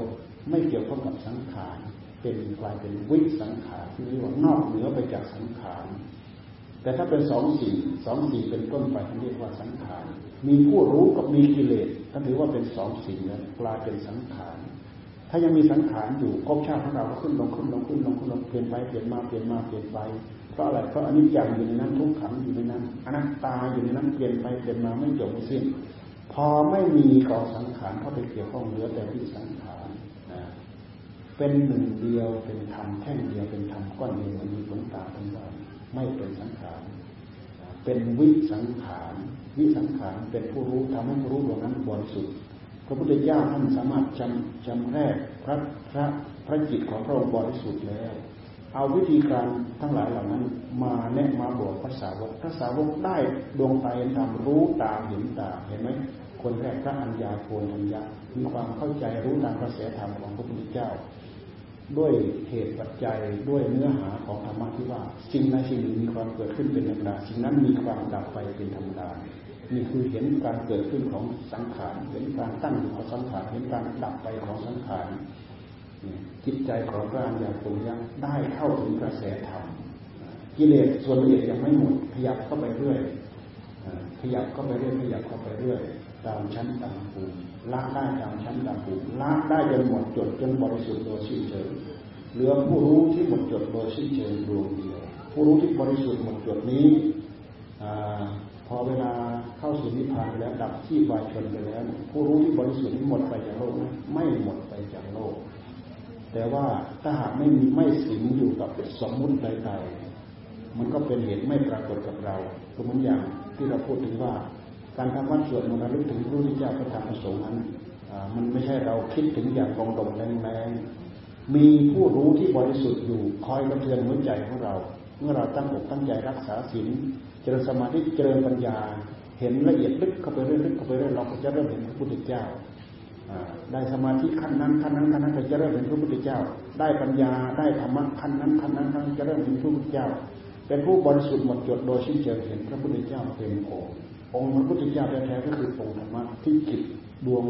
ไม่เกี่ยวข้องกับสังขารเป็นกลายเป็นวิสังขารที่เรียกว่านอกเหนือไปจากสังขาร แต่ถ้าเป็นสองสิ่งสองสิ่งเป็นต้นไปท่านเรียกว่าสังขาร มีผู้รู้กับมีกิเลสท่านถือว่าเป็นสองสิ่งนั้นกลายเป็นสังขาร ถ้ายังมีสังขารอยู่ภพชาติของเราก็ขึ้นลงขึ้นลงขึ้นลงขึ้นลงเปลี่ยนไปเปลี่ยนมาเปลี่ยนมาเปลี่ยนไปเพราะอะไรเพราะอนิจจังอยู่ในนั้นทุกขังอยู่ในนั้นอนัตตาอยู่ในนั้นเปลี่ยนไปเปลี่ยนมาไม่จบไม่สิ้น พอไม่มีกองสังขารเข้าไปเกี่ยวข้องเหลือแต่ที่สังขารนะเป็นหนึ่งเดียวเป็นธรรมแท่งเดียวเป็นธรรมก้อนเดียวมีหลวงตาท่านว่า ไม่เป็นสังขารเป็นวิสังขารวิสังขารเป็นผู้รู้ทำให้ผู้รู้ดวงนั้นบริสุทธิ์พระพุทธเจ้าท่านสามารถจำจำแรกพระพระพระจิตของพระองค์บริสุทธิ์แล้ว เอาวิธีการทั้งหลายเหล่านั้น มาแนะมาบอกภาษาวกภาษาวกได้ดวงตาเห็นธรรมรู้ตามเห็นตาเห็นไหมคนแรกพระอัญญาโกณัญญามีความเข้าใจรู้ตามกระแสธรรมของพระพุทธเจ้า ด้วยเหตุปัจจัยด้วยเนื้อหาของธรรมะที่ว่าสิ่งใดสิ่งหนึ่งมีความเกิดขึ้นเป็นธรรมดาสิ่งนั้นมีความดับไปเป็นธรรมดานี่คือเห็นการเกิดขึ้นของสังขารเห็นการตั้งอยู่ของสังขารเห็นการดับไปของสังขารจิตใจของพระอัญญาปุญญะได้เข้าถึงกระแสธรรมกิเลสส่วนละเอียดยังไม่หมดขยับเข้าไปเรื่อยขยับเข้าไปเรื่อยขยับเข้าไปเรื่อยตามชั้นตามภูมิ ละได้ตามชั้นตามภูมิละได้จนหมดจดจนบริสุทธิ์โดยสิ้นเชิงเหลือผู้รู้ที่หมดจดโดยสิ้นเชิงดวงเดียวผู้รู้ที่บริสุทธิ์หมดจดนี้อพอเวลาเข้าสู่นิพพานแล้วดับที่วายชนไปแล้ว ผู้รู้ที่บริสุทธิ์นี้หมดไปจากโลกไม่หมดไปจากโลก แต่ว่าถ้าหากไม่มีไม่สิงอยู่กับสมมุติใดๆมันก็เป็นเหตุไม่ปรากฏกับเราก็เหมือนอย่างที่เราพูดถึงว่า การทำวัดสวดมนต์ระลึกถึงพระพุทธเจ้าพระธรรมพระสงฆ์นั้นมันไม่ใช่เราคิดถึงอย่างตรงตรงแรงมีผู้รู้ที่บริสุทธิ์อยู่คอยกระเทือนหัวใจของเรา เมื่อเราตั้งอกตั้งใจรักษาศีลเจริญสมาธิเจริญปัญญา เห็นละเอียดลึกเข้าไปเรื่อยลึกเข้าไปเรื่อยเราก็จะเริ่มเห็นพระพุทธเจ้าได้สมาธิขั้นนั้นขั้นนั้นขั้นนั้นก็จะเริ่มเห็นพระพุทธเจ้า ได้ปัญญาได้ธรรมะขั้นนั้นขั้นนั้นขั้นจะเริ่มเห็นพระพุทธเจ้า เป็นผู้บริสุทธิ์หมดจดโดยสิ้นเชิงเห็นพระพุทธเจ้าเป็นองค์ องค์พระพุทธเจ้าแท้ๆก็คือองค์ธรรมะที่จิตดวง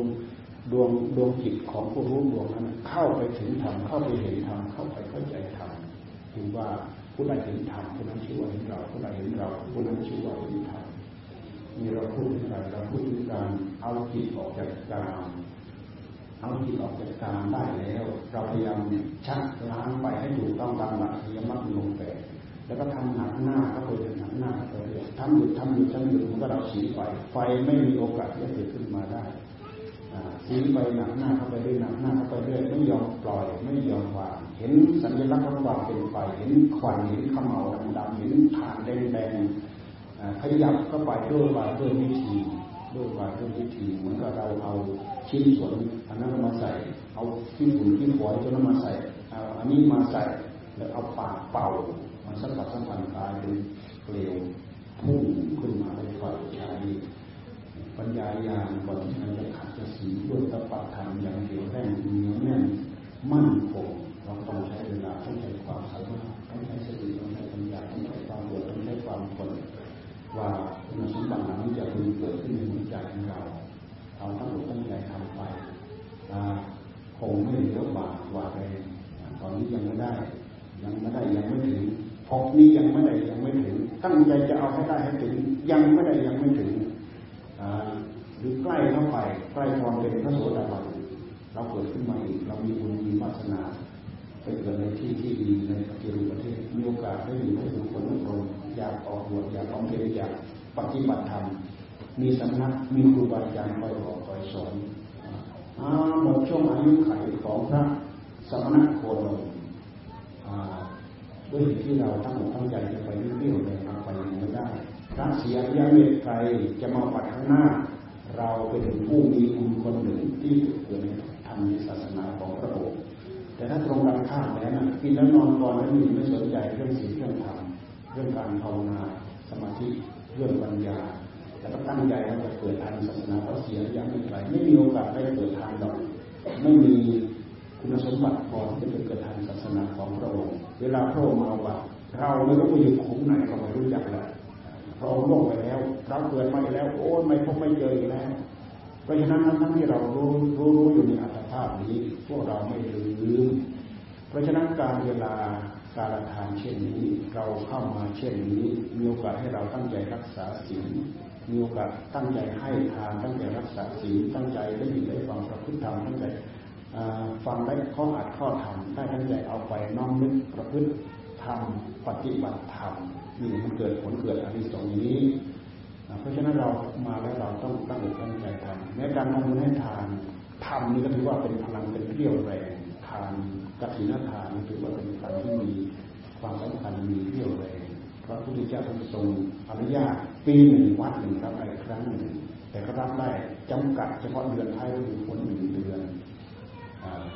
ดวงดวงจิตของผู้รู้ดวงนั้นเข้าไปถึงธรรมเข้าไปเห็นธรรมเข้าไปเข้าใจธรรมถือว่าผู้ใดเห็นธรรมผู้นั้นชื่อว่าเห็นเราผู้ใดเห็นเราผู้นั้นชื่อว่าเห็นธรรมนี่เราพูดถึงอะไรเราพูดถึงการเอาจิตออกจากกามเอาจิตออกจากกามได้แล้ว เราพยายามชักล้างไปให้ถูกต้องตามหลักอริยมรรคลงแปด แล้วก็ทำหนักหน้าก็ไปหนักหน้าไปเรื่อยทำหยุดทำหยุดทำหยุดมันก็เราสีไฟไฟไม่มีโอกาสที่จะเกิดขึ้นมาได้สีไปหนักหน้าเข้าไปเรื่อยหนักหน้าเข้าไปเรื่อยไม่ยอมปล่อยไม่ยอมวาง เห็นสัญลักษณ์ของความเป็นไฟเห็นควันเห็นขมเหลาดำๆเห็นฐานแดงๆขยับเข้าไปด้วยวาด้วยวิธีด้วยวาด้วยวิธีเหมือนกับเราเอาชิ้นส่วนอันนั้นมาใส่ เอาขี้ฝุ่นขี้ฝอยตัวนั้นมาใส่เอาอันนี้มาใส่แล้วเอาปากเป่า สัมผัสสัมพันธ์กายเป็นเปลวพุ่งขึ้นมาในไฟชาดีปัญญาญาณก่อนที่มันจะขัดจะสีด้วยตปะธรรมอย่างเดียวแน่นเหนียวแน่นมั่นคงเราต้องใช้เวลาต้องใช้ความสามารถต้องใช้สติต้องใช้ปัญญาต้องใช้ความรวดต้องใช้ความทนว่าคุณสมบัติเหล่านี้จะพึงเกิดขึ้นในหัวใจของเราเราต้องตั้งใจทำไปคงไม่เหลือบาว่าแรงตอนนี้ยังไม่ได้ ยังไม่ได้ยังไม่ถึง พบนี้ยังไม่ได้ยังไม่ถึงตั้งใจจะเอาให้ได้ให้ถึง ยังไม่ได้ยังไม่ถึงหรือใกล้เข้าไปใกล้ความเป็นพระโสดาบันเราเกิดขึ้นมาอีกเรามีบุญมีวาสนาไปเกิดในที่ที่ดีในปฏิรูปประเทศมีโอกาสได้อยู่ได้ถึงคนนั้นคนอยากออกบวชอยากออกเรียนอยากปฏิบัติธรรมมีสำนักมีครูบาอาจารย์คอยบอกคอยสอนหมดช่วงอายุไขของพระสมณะโคดม ด้วยที่เราตั้งอกตั้งใจจะไปเรี่ยวเลยเราไปไม่ได้พระเสียยะเมตไตรจะมาปัดข้างหน้า เราเป็นผู้มีคุณคนหนึ่งที่เกิดในธรรมศาสนาของพระองค์แต่ถ้าตรงกันข้ามแล้วนะกินแล้วนอนก่อนแล้วมีไม่สนใจเรื่องศีลเรื่องธรรมเรื่องการภาวนาสมาธิเรื่องปัญญาแต่ก็ตั้งใจว่าจะเกิดทางศาสนาเพราะเสียยังไม่ไกลไม่มีโอกาสได้เกิดทางดอกไม่มี คุณสมบัติพอที่จะเกิดทางศาสนาของพระองค์ เวลาพระองค์มาว่าเราไม่รู้ไปอยู่ขุมไหนก็ไม่รู้จักแล้วพระองค์ล่วงไปแล้วเราเกิดมาแล้ว โอ้ไม่พบไม่เจออีกแล้ว เพราะฉะนั้นทั้งที่เรารู้รู้รู้อยู่ในอัตภาพนี้ พวกเราไม่ลืม เพราะฉะนั้นการเวลาการทานเช่นนี้ เราเข้ามาเช่นนี้ มีโอกาสให้เราตั้งใจรักษาศีลมีโอกาสตั้งใจให้ทานตั้งใจรักษาศีลตั้งใจได้ยินได้ฟังพระพุทธธรรมตั้งใจ ฟังได้ข้ออัดข้อธรรมได้ตั้งใจเอาไปน้อมนึกประพฤติธรรมปฏิบัติธรรมนี่มันเกิดผลเกิดอริสงนี้ เพราะฉะนั้นเรามาแล้วเราต้องตั้งอกตั้งใจทำแม้การทำบุญให้ทานทำนี่ก็ถือว่าเป็นพลังเป็นเรี่ยวแรงทานกฐินทานถือว่าเป็นพลังที่มีความสำคัญมีเรี่ยวแรงพระพุทธเจ้าทรงทรงอนุญาตปีหนึ่งวัดหนึ่งรับได้ครั้งหนึ่ง แต่ก็รับได้จำกัดเฉพาะเดือนท้ายฤดูฝนหนึ่งเดือน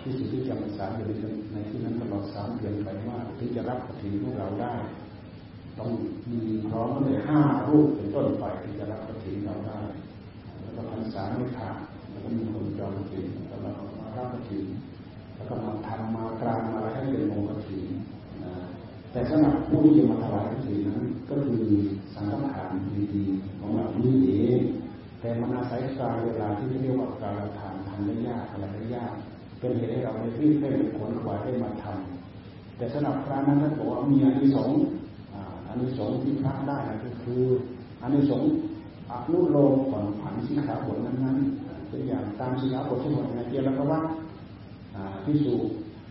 ที่สุดที่จำพรรษาอยู่ในที่นั้นตลอดสามเดือนไปมากที่จะรับกฐินพวกเราได้ ต้องมีพร้อมตั้งแต่ห้ารูปเป็นต้นไปที่จะรับกฐินเราได้แล้วก็พรรษาไม่ขาดแล้วก็มีคนจองกฐินแล้วเรามารับกฐินแล้วก็มาทำมากรางมาให้เป็นองค์กฐินแต่สำหรับผู้ที่จะมาถวายกฐินนั้นก็คือสังฆทานดีๆของเรานี่เองแต่มันอาศัยการเวลาที่เรียกว่าการทานทำได้ยากอะไรได้ยาก เป็นเหตุให้เราได้รีบเร่งขวนขวายได้มาทำแต่สำหรับพระนั้นท่านบอกว่ามีอานิสงส์อานิสงส์ที่พระได้ก็คืออานิสงส์อนุโลมผ่อนผันสิขาบทนั้นๆเป็นอย่างตามสิขาบทที่หมดในเกียรแล้วก็ว่าพิสูจ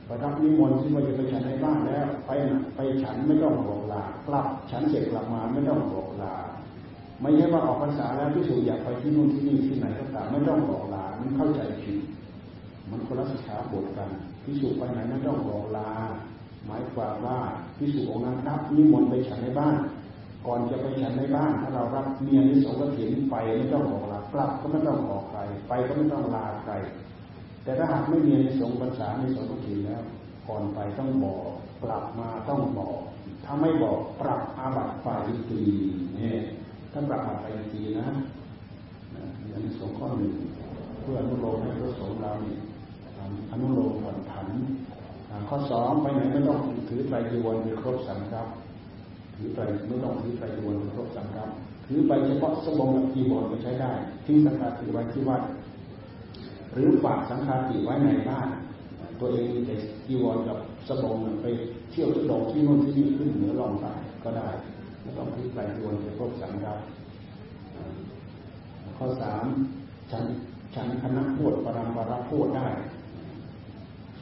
ประทับนิมนต์ที่ว่าจะไปฉันในบ้านแล้วไปไปฉันไม่ต้องบอกลากลับฉันเสร็จกลับมาไม่ต้องบอกลาไม่ใช่ว่าออกภาษาแล้วพิสูจอยากไปที่นู่นที่นี่ที่ไหนก็ตามไม่ต้องบอกลามันเข้าใจ มันคนละสิขาบทกันพิสูจไปไหนไม่ต้องบอกลา หมายความว่าพิสูจองค์นั้นรับนิมนต์ไปฉันในบ้าน ก่อนจะไปฉันในบ้าน ถ้าเรารับเมียนิสงกถินไปไม่ต้องบอกลากลับก็ไม่ต้องบอกใครไปก็ไม่ต้องลาใครแต่ถ้าหากไม่มีนิสงภาษาในสงกถินแล้วก่อนไปต้องบอกกลับมาต้องบอก ถ้าไม่บอกปรับอาบัติฝ่ายตีเนี่ยถ้าปรับอาบัติฝ่ายตีนะอันนี้สงข้อหนึ่งเพื่ออนุโลมให้พระสงฆ์เราเนี่ย อนุโลมผ่อนผันข้อสองไปไหนไม่ต้องถือไตรจีวรไปครบสังครับถือไปไม่ต้องถือไปจีวรครบสังกัดถือไปเฉพาะสบงกับจีวรก็ใช้ได้ ที่สังฆาติไว้ที่วัดหรือฝากสังฆาติไว้ในบ้าน ตัวเองมีแต่จีวรกับสบงไปเที่ยวทุดงที่นู่นที่นี่ขึ้นเหนือลองใต้ก็ได้ไม่ต้องถือไปจีวรไปครบสังกัดข้อสามฉันฉันคณะพูดปรำปราพูดได้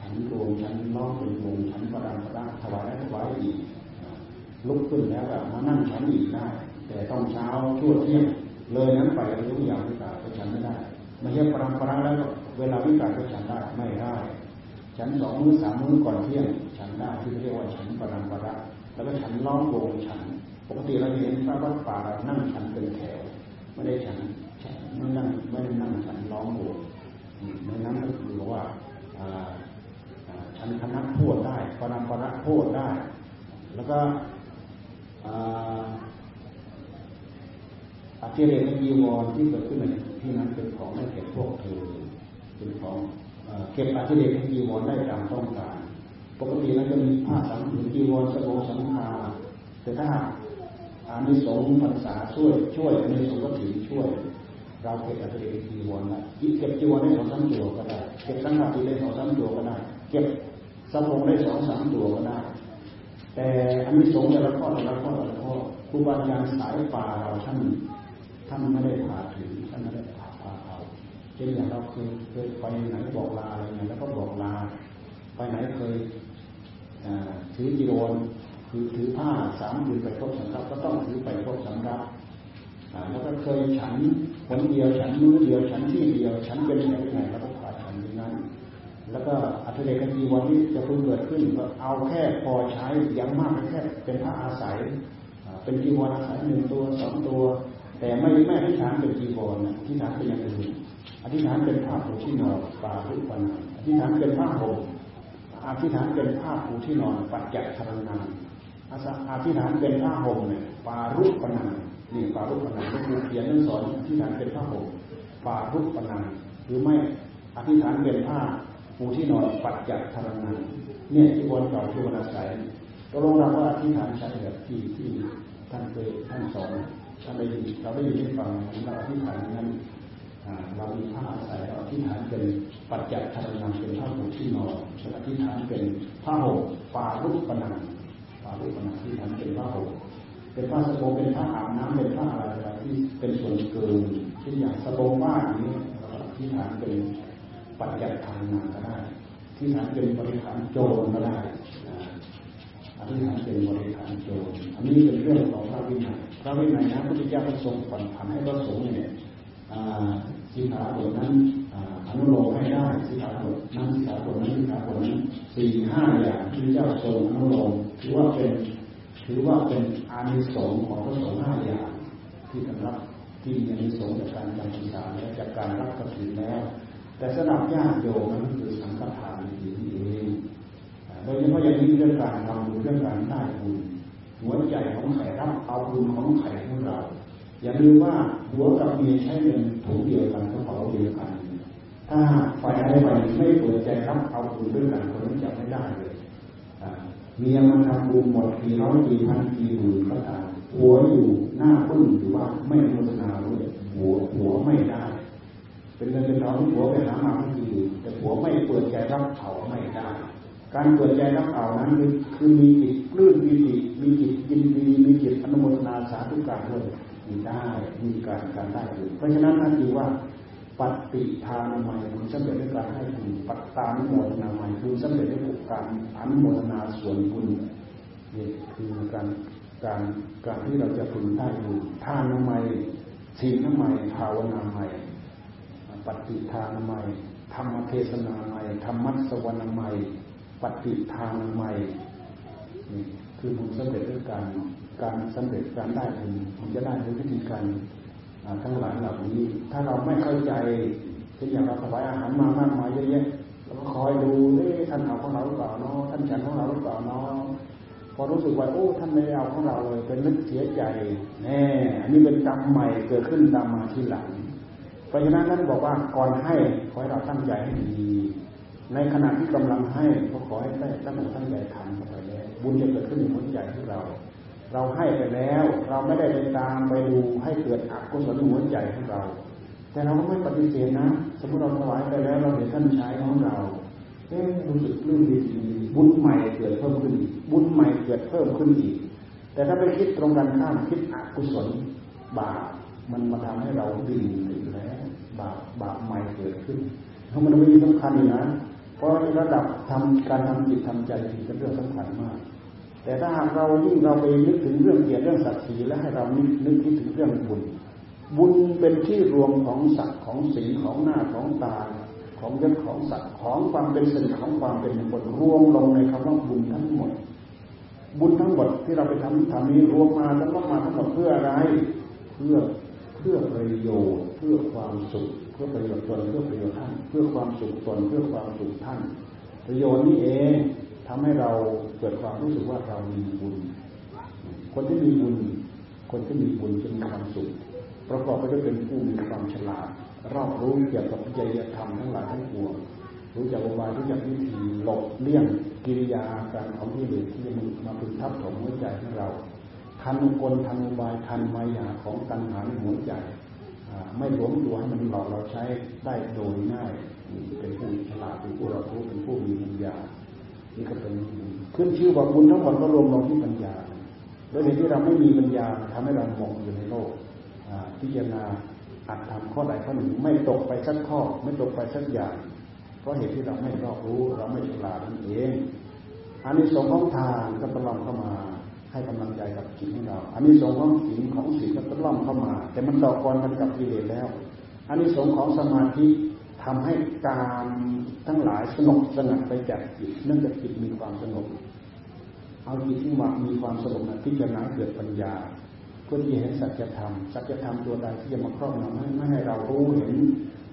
ฉันรวมฉันน้องเป็นวงฉันปรำปราถวายถวายอีกลุกขึ้นแล้วแบบมานั่งฉันอีกได้ แต่ต้องเช้าชั่วเที่ยงเลยนั้นไปรู้อย่างวิกาก็ฉันไม่ได้ไม่ใช่ปรำปราแล้วเวลาวิกาก็ฉันได้ไม่ได้ฉันสองมื้อสามมื้อก่อนเที่ยง ฉันได้ที่เรียกว่าฉันปรำปราแล้วก็ฉันล้อมวงฉัน ปกติเราเห็นพระวัดป่านั่งฉันเป็นแถวไม่ได้ฉันไม่นั่งไม่ได้นั่งฉันล้อมวงในนั้นก็คือว่า ฉันคณะพูดได้ปรำปราพูดได้ แล้วก็อาเจเรกยีวรที่เกิดขึ้นในที่นั้นเป็นของไม่เก็บพวกเธอเป็นของเก็บอาเจเรกยีวรได้ตามต้องการ ปกติแล้วจะมีผ้าสังหรือจีวรสบงสังฆาแต่ถ้าอานิสงส์พรรษาช่วยช่วยอานิสงส์ก็ถือช่วย เราเก็บอาเจเรกจีวรได้เก็บจีวรได้สองสามตัวก็ได้ เก็บสังฆาติได้สองสามตัวก็ได้ เก็บ สบงได้สองสามตัวก็ได้ แต่อันนี้สงแต่ละข้อแต่ละข้อแต่ละข้อครูบาอาจารย์สายป่าเราท่านท่านไม่ได้พาถึงท่านไม่ได้พาพาเอาเช่นอย่างเราเคยเคยไปไหนบอกลาอะไรเงี้ยแล้วก็บอกลา ไปไหนเคยถือจีวรคือถือผ้าสามยืนไปครบสังรับก็ต้องถือไปครบสังรับแล้วก็เคยฉันคนเดียวฉันมือเดียวฉันที่เดียวฉันเป็นย่างไรแล้วก็ขาดฉันอย่างนั้น แล้วก็อัตเลกันจีวันที่จะเพิ่งเกิดขึ้นก็เอาแค่พอใช้ยังมากแค่เป็นพระอาศัย เป็นจีวรอาศัยหนึ่งตัวสองตัว แต่ไม่ไม่อธิษฐานเป็นจีวรนะอธิษฐานเป็นอย่างอื่นอธิษฐานเป็นผ้าปูที่นอนปาทุปันอธิษฐานเป็นผ้าห่มอธิษฐานเป็นผ้าปูที่นอนปัจจัยธรนานอธิษฐานเป็นผ้าห่มเนี่ยปารุปนังนี่ปารุปนังก็คือเขียนนั่งสอนอธิษฐานเป็นผ้าห่มปารุปนังหรือไม่อธิษฐานเป็นผ้า ปูที่นอนปัจจัยธรนังเนี่ยที่วนเก่าที่วนอาศัยตกลงเราว่าอธิษฐานใช้แบบที่ที่ท่านเคยท่านสอนท่านได้ยินเราได้ยินได้ฟังเราอธิษฐานนั้นเรามีผ้าอาศัยเราอธิษฐานเป็นปัจจัยธรนังเป็นผ้าปูที่นอนอธิษฐานเป็นผ้าห่มปารุปนังปารุปนังที่ฐานเป็นผ้าห่มเป็นผ้าสบงเป็นผ้าอาบน้ำเป็นผ้าอะไรที่เป็นส่วนเกินเช่นอย่างสบงบ้านนี้เราอธิษฐานเป็น ปัจจัยทางนาก็ได้ ที่ฐานเป็นบริหารโจรก็ได้อธิษฐานเป็นบริหารโจรอันนี้เป็นเรื่องของพระวินัยพระวินัยนะพระพุทธเจ้าทรงผ่อนผันให้พระสงฆ์เนี่ยสิขาบทนั้นอนุโลมให้ได้สิขาบทนั้นสิขาบทนั้นสิขาบทนั้นสี่ห้าอย่างที่เจ้าทรงอนุโลมถือว่าเป็นถือว่าเป็นอานิสงส์ของพระสงฆ์ห้าอย่างที่กำลังที่มีอานิสงส์จากการจำพรรษาและจากการรับกฐินแล้ว แต่สำหรับญาติโยมนั้นคือสังฆทานนี่เองโดยเฉพาะอย่างนี้เรื่องการทำบุญเรื่องการได้บุญหัวใจของไข่รับเอาบุญของไข่ของเรา อย่าลืมว่าหัวกับเมียใช้เงินถุงเดียวกันกระเป๋าเดียวกัน ถ้าฝ่ายใดฝ่ายหนึ่งไม่เปิดใจรับเอาบุญด้วยกันคนนั้นจะไม่ได้เลยเมียมันทำบุญหมดกี่ร้อยกี่พันกี่หมื่นก็ตามหัวอยู่หน้าพึ่งหรือว่าไม่โฆษณาด้วยหัวหัวไม่ได้ เป็นเงินเป็นทองผัวไปหามาไม่ดีแต่ผัวไม่เปิดใจรับเขาไม่ได้ การเปิดใจรับเขานั้นคือมีจิตปลื้มมีจิตมีจิตยินดีมีจิตอนุโมทนาสาธุการเลยมีได้มีการการได้อยู่เพราะฉะนั้นนั่นคือว่าปฏิทานใหม่คุณสำเร็จด้วยการให้บุญปัตตานุโมทนาใหม่คุณสำเร็จด้วยการอนุโมทนาส่วนบุญนี่คือการการการที่เราจะพึงได้บุญทานใหม่ศีลใหม่ภาวนาใหม่ ปฏิทานใหม่ธรรมเทศนาใหม่ธรรมัสวรรค์ใหม่ปฏิทานใหม่นี่คือบุญสำเร็จด้วยการการสำเร็จการได้บุญมันจะได้ด้วยวิธีการทั้งหลายเหล่านี้ ถ้าเราไม่เข้าใจเช่นอย่างเราถวายอาหารมามากมายเยอะแยะเราก็คอยดูเอ๊ะท่านเอาของเราหรือเปล่าเนาะท่านฉันของเราหรือเปล่าเนาะพอรู้สึกว่าโอ้ท่านไม่เอาของเราเลยเป็นนึกเสียใจแน่อันนี้เป็นกรรมใหม่เกิดขึ้นตามมาทีหลัง เพราะฉะนั้นท่านบอกว่าก่อนให้ขอให้เราตั้งใจให้ดี ในขณะที่กำลังให้ก็ขอให้ได้ตั้งอกตั้งใจทำไปแล้วบุญจะเกิดขึ้นในหัวใจของเรา เราให้ไปแล้ว เราไม่ได้ไปตามไปดูให้เกิดอกุศลหัวใจของเรา แต่เราก็ไม่ปฏิเสธนะ สมมติเราถวายไปแล้วเราเห็นท่านใช้ของเราเอ๊รู้สึกรื่นดีบุญใหม่เกิดเพิ่มขึ้นอีกบุญใหม่เกิดเพิ่มขึ้นอีก แต่ถ้าไปคิดตรงกันข้ามคิดอกุศลบาปมันมาทำให้เราดิ่งอยู่แล้ว บาปบาปใหม่เกิดขึ้นเพราะมันไม่มีสำคัญอยู่นะเพราะระดับทำการทำจิตทำใจเป็นเรื่องสำคัญมาก แต่ถ้าหากเรายิ่งเราไปนึกถึงเรื่องเกียรติเรื่องศักดิ์ศรีและให้เรานึกนึกคิดถึงเรื่องบุญบุญเป็นที่รวมของศักดิ์ของศีลของหน้าของตาของยศของศักดิ์ของความเป็นสิริของความเป็นมงคลรวมลงในคำว่าบุญทั้งหมด บุญทั้งหมดที่เราไปทำทำนี้รวมมาทั้งหมดมาทั้งหมดเพื่ออะไร เพื่อ เพื่อประโยชน์เพื่อความสุข เพื่อประโยชน์ตนเพื่อประโยชน์ท่าน เพื่อความสุขตนเพื่อความสุขท่าน ประโยชน์นี้เองทำให้เราเกิดความรู้สึกว่าเรามีบุญ คนที่มีบุญ คนที่มีบุญจะมีความสุข ประกอบไปด้วยเป็นผู้มีความฉลาดรอบรู้เกี่ยวกับจริยธรรมทั้งหลายทั้งปวงรู้จักอุบายรู้จักวิธีหลบเลี่ยงกิริยาการของที่เหลือที่มันมาพึงทับถมหัวใจของเรา ทันกลทันอุบายทันมายาของตัณหาในหัวใจไม่หลวมตัวให้มันหลอกเราใช้ได้โดยง่ายเป็นผู้ฉลาดเป็นผู้รู้เป็นผู้มีปัญญานี่ก็เป็นขึ้นชื่อว่าบุญทั้งหมดก็รวมลงที่ปัญญาโดยเหตุที่เราไม่มีปัญญาทำให้เราหมกอยู่ในโลกพิจารณาอัดทำข้อใดข้อหนึ่งไม่ตกไปสักข้อ ไม่ตกไปสักอย่าง เพราะเหตุที่เราไม่รอบรู้ เราไม่ฉลาดนั่นเองอันนี้สงของทานก็ตลอดเข้ามา ให้กำลังใจกับจิตของเราอันนี้สงของศีลของศีลก็ตล่อมเข้ามา แต่มันต่อกรกันกับกิเลสแล้ว อันนี้สงของสมาธิทำให้การทั้งหลายสงบสงัดไปจากจิตเนื่องจากจิตมีความสงบเอาจิตที่ว่ามีความสงบนั้นพิจารณาเกิดปัญญาเพื่อที่เห็นสัจธรรมสัจธรรมตัวใดที่จะมาครอบงำไม่ให้เรารู้เห็น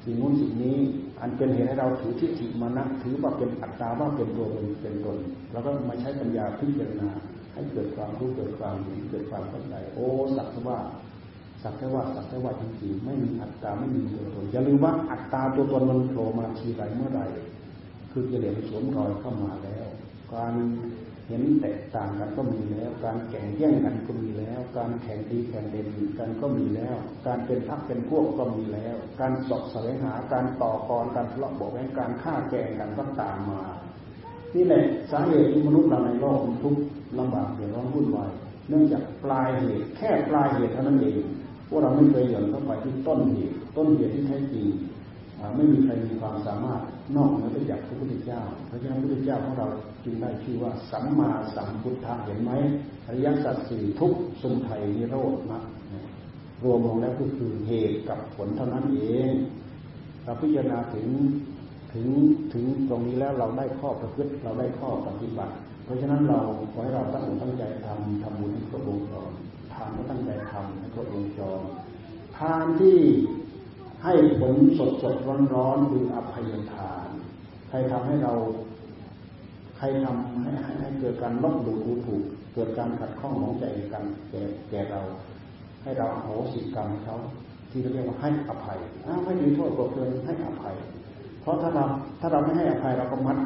สิ่งนู้นสิ่งนี้ อันเป็นเหตุให้เราถือทิฏฐิมานะถือว่าเป็นอัตตาว่าเป็นตัวเป็นเป็นตนแล้วก็มาใช้ปัญญาพิจารณา ให้เกิดความรู้เกิดความเห็นเกิดความเข้าใจโอ้สักว่าสักแค่ว่าสักแค่ว่าจริงๆไม่มีอัตตาไม่มีตัวตนอย่าลืมว่าอัตตาตัวตนมันโผล่มาทีไรเมื่อไรคือกิเลสสวมรอยเข้ามาแล้ว การเห็นแตกต่างกันก็มีแล้ว การแข่งแย่งกันก็มีแล้ว การแข่งดีแข่งเด่นกันก็มีแล้ว การเป็นพักเป็นพวกก็มีแล้ว การสอบแสวงหาการต่อกรการทะเลาะเบาแวงการฆ่าแกงกันก็ตามมา นี่แหละสาเหตุที่มนุษย์เราในโลกทุกข์ลำบากเดือดร้อนวุ่นวายเนื่องจากปลายเหตุแค่ปลายเหตุเท่านั้นเองพวกเราไม่เคยหย่อนเข้าไปที่ต้นเหตุต้นเหตุที่แท้จริงไม่มีใครมีความสามารถนอกเหนือไปจากพระพุทธเจ้า เพราะฉะนั้นพระพุทธเจ้าของเราจึงได้ชื่อว่าสัมมาสัมพุทธะเห็นไหมอริยสัจสี่ทุกสมุทัยนิโรธนะรวมลงแล้วก็คือเหตุกับผลเท่านั้นเอง เราพิจารณาถึง ถึงถึงตรงนี้แล้วเราได้ข้อประพฤติเราได้ข้อปฏิบัติ เพราะฉะนั้นเราขอให้เราตั้งตั้งใจทำทำบุญให้ครบวงจรทานก็ตั้งใจทำให้ครบวงจรทานที่ให้ผลสดสดร้อนร้อนคืออภัยทาน ใครทำให้เรา ใครทำให้ให้เกิดการลบหลู่ถูก เกิดการขัดข้องของใจกันแก่แก่เรา ให้เราโหสิกรรมเขาที่เราเรียกว่าให้อภัยไม่ถือโทษโกรธเคืองให้อภัย เพราะถ้าเราถ้าเราไม่ให้อภัยเราก็มัด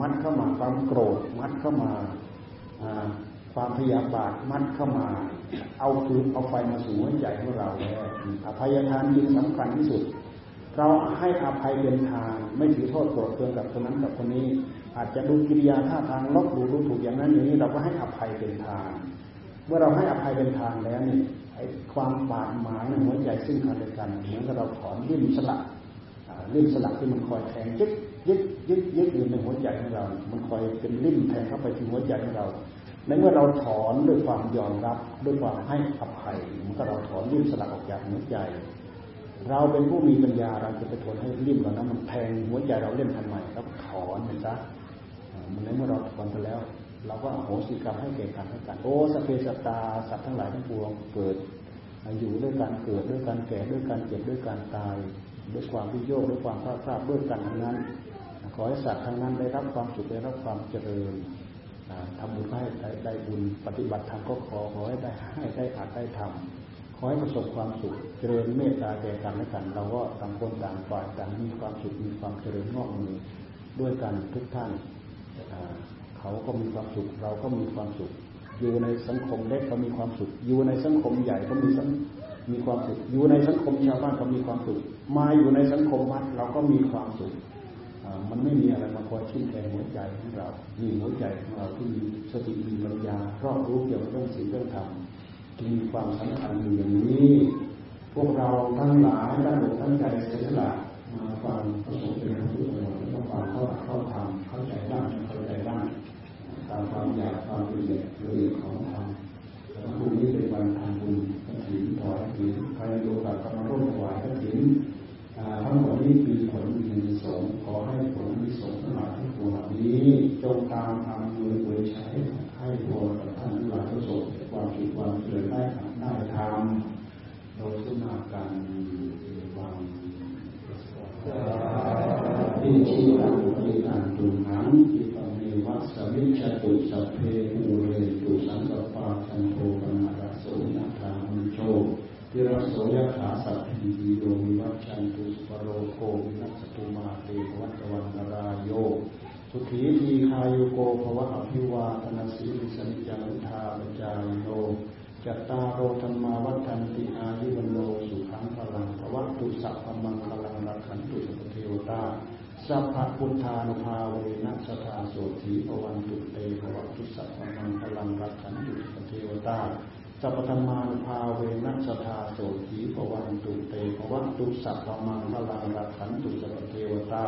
มัดเข้ามาความโกรธ มัดเข้ามาความพยาบาทมัดเข้ามา เอาคืนเอาไฟมาสู่หัวใจของเราแล้วอภัยทานจึงสำคัญที่สุด เราให้อภัยเป็นทานไม่ถือโทษโกรธเคืองกับคนนั้นกับคนนี้ อาจจะดูกิริยาท่าทางลบดูดูถูกอย่างนั้นอย่างนี้เราก็ให้อภัยเป็นทานเมื่อเราให้อภัยเป็นทานแล้วนี่ไอ้ความบาดหมางในหัวใจซึ่งกันและกันเหมือนกับเราถอนริ่มสลัก ริ่มสลักที่มันคอยแทงยึดยึดยึดยึดอยู่ในหัวใจของเรา มันคอยเป็นริ่มแทงเข้าไปที่หัวใจของเรา ในเมื่อเราถอนด้วยความยอมรับด้วยความให้อภัยมันก็เราถอนริ่มสลักออกจากหัวใจ เราเป็นผู้มีปัญญาเราจะไปทนให้ริ่มเหล่านั้นมันแทงหัวใจเราเล่นทันใหม่แล้วถอนมันซะมันในเมื่อเราถอนไปแล้ว เราก็โหสิกรรมให้เก่กันให้กันโอ้สเพสตาสัตว์ทั้งหลายทั้งปวงเกิดอยู่ด้วยการเกิดด้วยการแก่ด้วยการเจ็บด้วยการตาย ด้วยความวิโยคด้วยความพลาดพลาดด้วยกันทั้งนั้น ขอให้สัตว์ทั้งนั้นได้รับความสุขได้รับความเจริญทำบุญให้ได้บุญปฏิบัติธรรมก็ขอขอให้ได้ให้ได้อาจได้ทำขอให้ประสบความสุขเจริญเมตตาแก่กันและกัน เราก็ต่างคนต่างฝ่ายต่างมีความสุขมีความเจริญงอกเงยด้วยกันทุกท่านเขาก็มีความสุขเราก็มีความสุข อยู่ในสังคมเล็กก็มีความสุข อยู่ในสังคมใหญ่ก็มีสัง มีความสุขอยู่ในสังคมชาวบ้านก็มีความสุขมาอยู่ในสังคมวัดเราก็มีความสุขมันไม่มีอะไรมาคอยชิ้นแทงหัวใจของเรานี่หัวใจของเราที่มีสติมีปัญญารอบรู้เกี่ยวกับเรื่องสิ่งเรื่องธรรมจึงมีความสำคัญอยู่อย่างนี้ พวกเราทั้งหลายตั้งอกตั้งใจเสียสละมาฟังประสบเป็นพระพุทธองค์ต้องฟังเข้าเข้าทำเข้าใจบ้างเข้าใจบ้างตามความอยากความละเอียดละเอียดของธรรมแล้วพรุ่งนี้เป็นวันทำบุญ กฐินถวายกฐินใครโอกาสก็มร่วมถวายกฐินทั้งหมดนี้มีผลมีสงขอให้ผลมีสงทั้งหลายทั้งปวงนี้จงตามทำมือโดยใช้ให้พรกับท่านทั้งหลายประสบความสุขความเจริญได้ทำได้ทำโดยสุนาการวางอิชิตังปิตงตุหังอิปัมเมวัสมิจตุสัพเพภูเรตุสังกปาจันโทปนาราโสนาทามุโชติรโสยขาสัพพิติโยวิวัชชันตุสปโรโควินัสตุมาเตวัตวันนารายโย สุขีทีคายุโกภวะอภิวาทนาสีลิสันจังทาปจายโนจัตตาโรธรรมาวัฏันติอายุวันโนสุขังพลังภวะตุสัพพมังคลังรักขันตุสัพเทวตาสัพพพุทธานุภาเวนัสธาโสถีภวันตุเตภวะตุสัพพมังคลังรักขันตุสัพเทวตาสัพพธรรมานุภาเวนัสธาโสถีภวันตุเตภวะตุสัพพมังคลังรักขันตุสัพเทวตา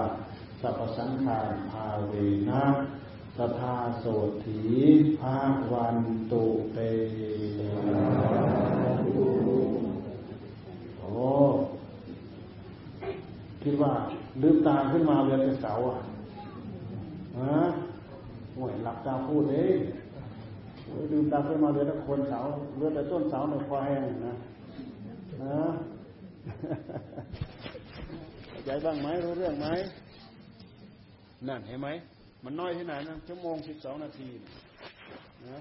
สัพพสังฆารภาเวนะสทาโสถีภาวันตุเตโอ้คิดว่าลืมตาขึ้นมาเรียนแต่เสาอะฮะห่วยหลับตาพูดเองลืมตาขึ้นมาเรียนแต่คนเสาเรือแต่ต้นเสาในคอแห้งนะนะใจบ้างไหมรู้เรื่องไหม นั่นเห็นไหม มันน้อยที่ไหนนะชั่วโมงสิบสองนาทีนะ